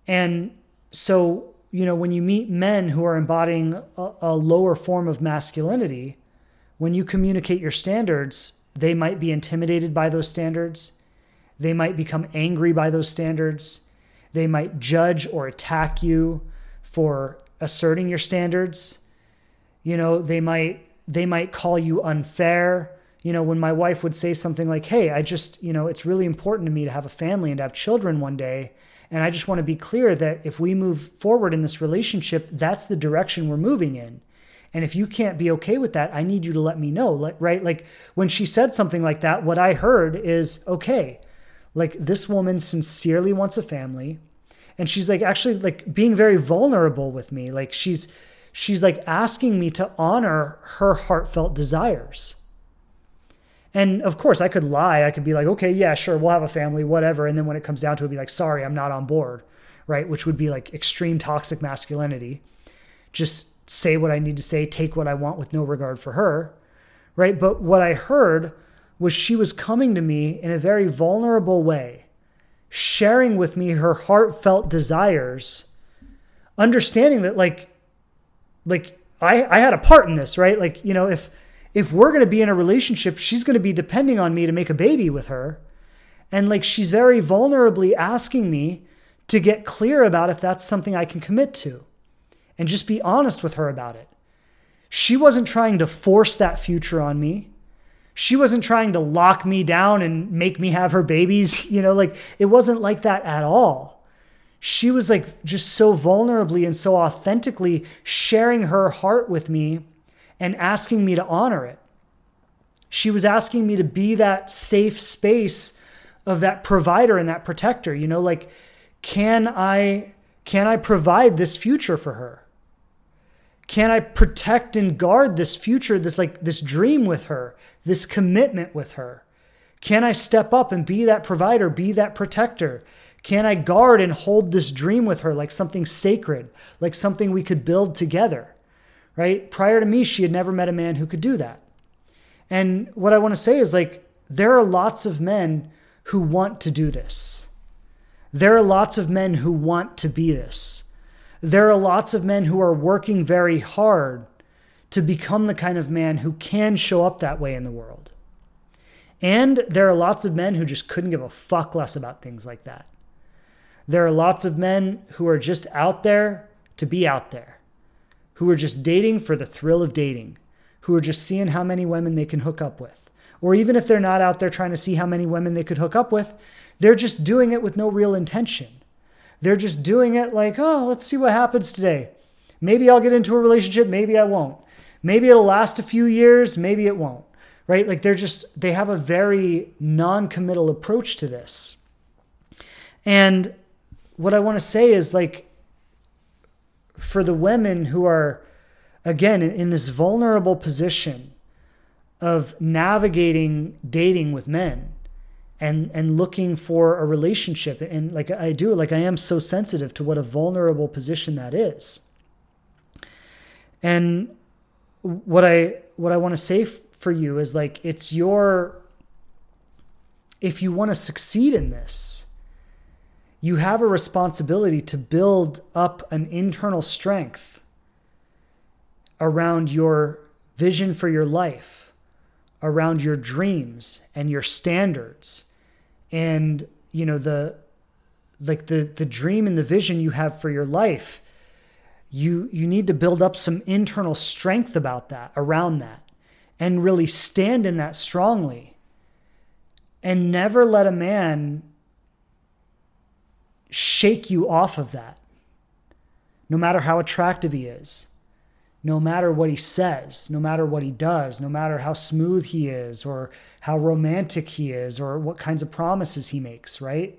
And so, you know, when you meet men who are embodying a, a lower form of masculinity, when you communicate your standards, they might be intimidated by those standards. They might become angry by those standards. They might judge or attack you for asserting your standards. You know, they might they might call you unfair. You know, when my wife would say something like, "Hey, I just, you know, it's really important to me to have a family and to have children one day." And I just want to be clear that if we move forward in this relationship, that's the direction we're moving in. And if you can't be okay with that, I need you to let me know, Like, right? Like when she said something like that, what I heard is, okay, like this woman sincerely wants a family. And she's like actually like being very vulnerable with me. Like she's she's like asking me to honor her heartfelt desires. And of course, I could lie. I could be like, okay, yeah, sure, we'll have a family, whatever. And then when it comes down to it, be like, sorry, I'm not on board, right? Which would be like extreme toxic masculinity. Just say what I need to say, take what I want with no regard for her, right? But what I heard was she was coming to me in a very vulnerable way, sharing with me her heartfelt desires, understanding that, like, like I, I had a part in this, right? Like, you know, if if we're going to be in a relationship, she's going to be depending on me to make a baby with her. And like she's very vulnerably asking me to get clear about if that's something I can commit to and just be honest with her about it. She wasn't trying to force that future on me. She wasn't trying to lock me down and make me have her babies. You know, like it wasn't like that at all. She was like just so vulnerably and so authentically sharing her heart with me and asking me to honor it. She was asking me to be that safe space of that provider and that protector, you know, like can I can I provide this future for her? Can I protect and guard this future, this like this dream with her, this commitment with her? Can I step up and be that provider, be that protector? Can I guard and hold this dream with her like something sacred, like something we could build together? right? Prior to me, she had never met a man who could do that. And what I want to say is like, there are lots of men who want to do this. There are lots of men who want to be this. There are lots of men who are working very hard to become the kind of man who can show up that way in the world. And there are lots of men who just couldn't give a fuck less about things like that. There are lots of men who are just out there to be out there who are just dating for the thrill of dating, who are just seeing how many women they can hook up with. Or even if they're not out there trying to see how many women they could hook up with, they're just doing it with no real intention. They're just doing it like, oh, let's see what happens today. Maybe I'll get into a relationship, maybe I won't. Maybe it'll last a few years, maybe it won't. Right? Like they're just, they have a very non committal approach to this. And what I want to say is like, for the women who are, again, in, this vulnerable position of navigating dating with men and and looking for a relationship and like I do like I am so sensitive to what a vulnerable position that is. And what I what I want to say f- for you is like it's your if you want to succeed in this you have a responsibility to build up an internal strength around your vision for your life, around your dreams and your standards. And you know the like the the dream and the vision you have for your life you you need to build up some internal strength about that around that and really stand in that strongly. And never let a man shake you off of that. No matter how attractive he is, no matter what he says, no matter what he does, no matter how smooth he is, or how romantic he is, or what kinds of promises he makes, right?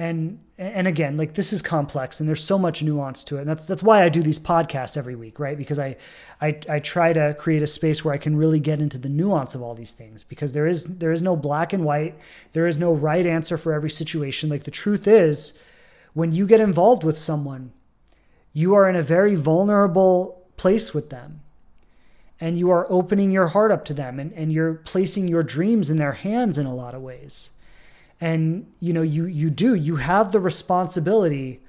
And and again like this is complex and there's so much nuance to it. And that's that's why I do these podcasts every week right? Because I I, I try to create a space where I can really get into the nuance of all these things because there is there is no black and white. There is no right answer for every situation. Like the truth is when you get involved with someone you are in a very vulnerable place with them and you are opening your heart up to them and, and you're placing your dreams in their hands in a lot of ways and you know you you do. You have the responsibility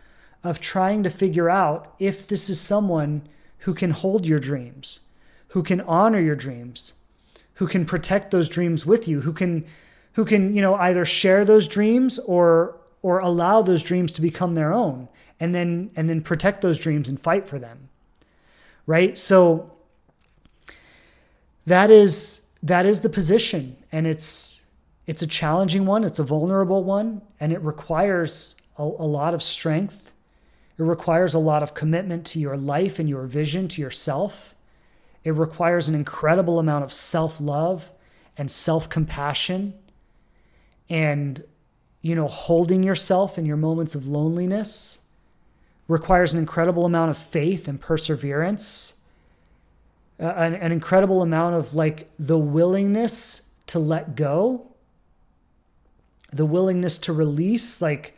of trying to figure out if this is someone who can hold your dreams who can honor your dreams who can protect those dreams with you who can who can you know either share those dreams or or allow those dreams to become their own and then and then protect those dreams and fight for them. Right? So that is that is the position. And it's it's a challenging one, it's a vulnerable one, and it requires a, a lot of strength. It requires a lot of commitment to your life and your vision, to yourself. It requires an incredible amount of self love and self compassion and, you know, holding yourself in your moments of loneliness. Requires an incredible amount of faith and perseverance, uh, an, an incredible amount of like the willingness to let go the willingness to release, like,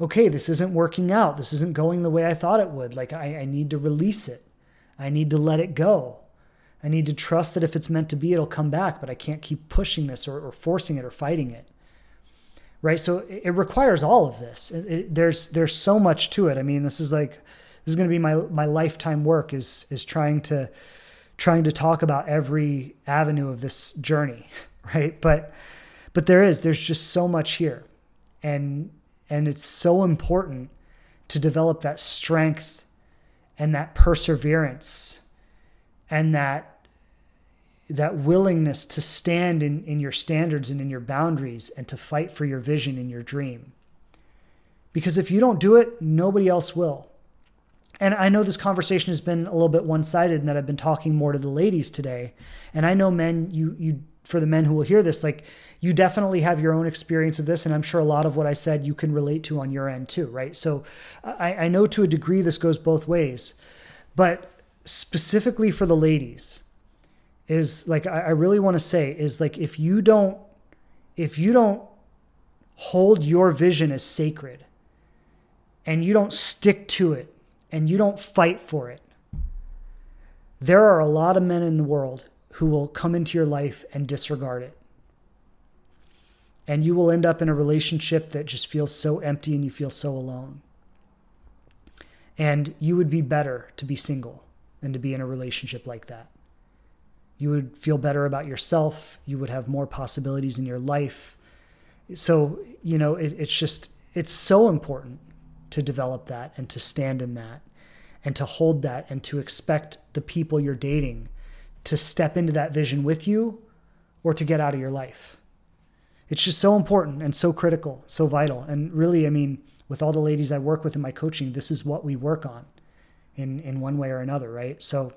okay, this isn't working out. This isn't going the way I thought it would. Like, I, I need to release it. I need to let it go. I need to trust that if it's meant to be, it'll come back, but I can't keep pushing this or, or forcing it or fighting it. Right. So it, it requires all of this. It, it, there's, there's so much to it. I mean, this is like, this is going to be my, my lifetime work is, is trying to, trying to talk about every avenue of this journey. Right. But, but there is there's just so much here and and it's so important to develop that strength and that perseverance and that that willingness to stand in, in your standards and in your boundaries and to fight for your vision and your dream. Because if you don't do it, nobody else will. And I know this conversation has been a little bit one-sided and that I've been talking more to the ladies today. And I know men, you you for the men who will hear this, like you definitely have your own experience of this. And I'm sure a lot of what I said you can relate to on your end too, right? So I, I know to a degree this goes both ways. But specifically for the ladies, is like I, I really want to say is like if you don't if you don't hold your vision as sacred and you don't stick to it and you don't fight for it, there are a lot of men in the world who will come into your life and disregard it and you will end up in a relationship that just feels so empty and you feel so alone. And you would be better to be single than to be in a relationship like that. You would feel better about yourself. You would have more possibilities in your life. So, you know, it, it's just, it's so important to develop that and to stand in that and to hold that and to expect the people you're dating to step into that vision with you or to get out of your life it's just so important and so critical, so vital. And really, I mean, with all the ladies I work with in my coaching, this is what we work on in, in one way or another, right? So,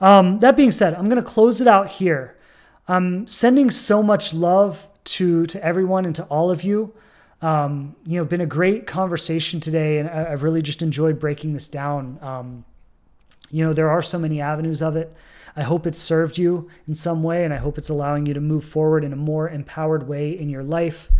um, that being said, I'm going to close it out here. I'm sending so much love to, to everyone and to all of you. Um, you know, been a great conversation today, and I, have really just enjoyed breaking this down. Um, you know, there are so many avenues of it. I hope it's served you in some way, and I hope it's allowing you to move forward in a more empowered way in your life.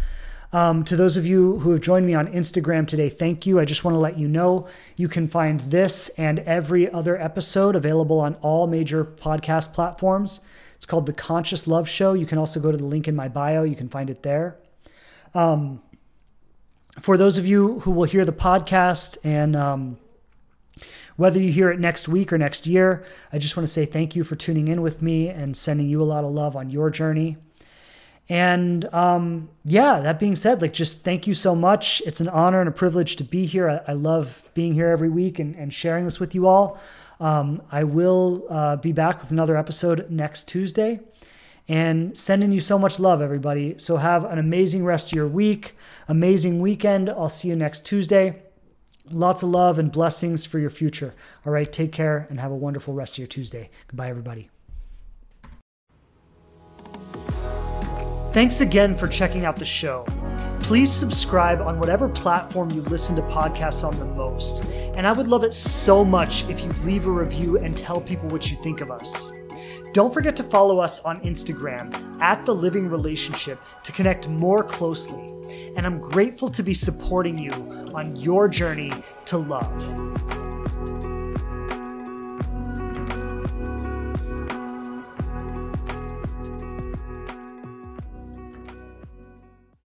Um, to those of you who have joined me on Instagram today, thank you. I just want to let you know you can find this and every other episode available on all major podcast platforms. It's called The Conscious Love Show. You can also go to the link in my bio, you can find it there. Um, for those of you who will hear the podcast and um, whether you hear it next week or next year, I just want to say thank you for tuning in with me and sending you a lot of love on your journey. And um, yeah, that being said, like just thank you so much. It's an honor and a privilege to be here. I, I love being here every week and, and sharing this with you all. Um, I will uh, be back with another episode next Tuesday and sending you so much love, everybody. So have an amazing rest of your week, amazing weekend. I'll see you next Tuesday. Lots of love and blessings for your future. All right, take care and have a wonderful rest of your Tuesday. Goodbye, everybody. Thanks again for checking out the show. please subscribe on whatever platform you listen to podcasts on the most. And I would love it so much if you leave a review and tell people what you think of us. Don't forget to follow us on Instagram at The Living Relationship to connect more closely. And I'm grateful to be supporting you on your journey to love.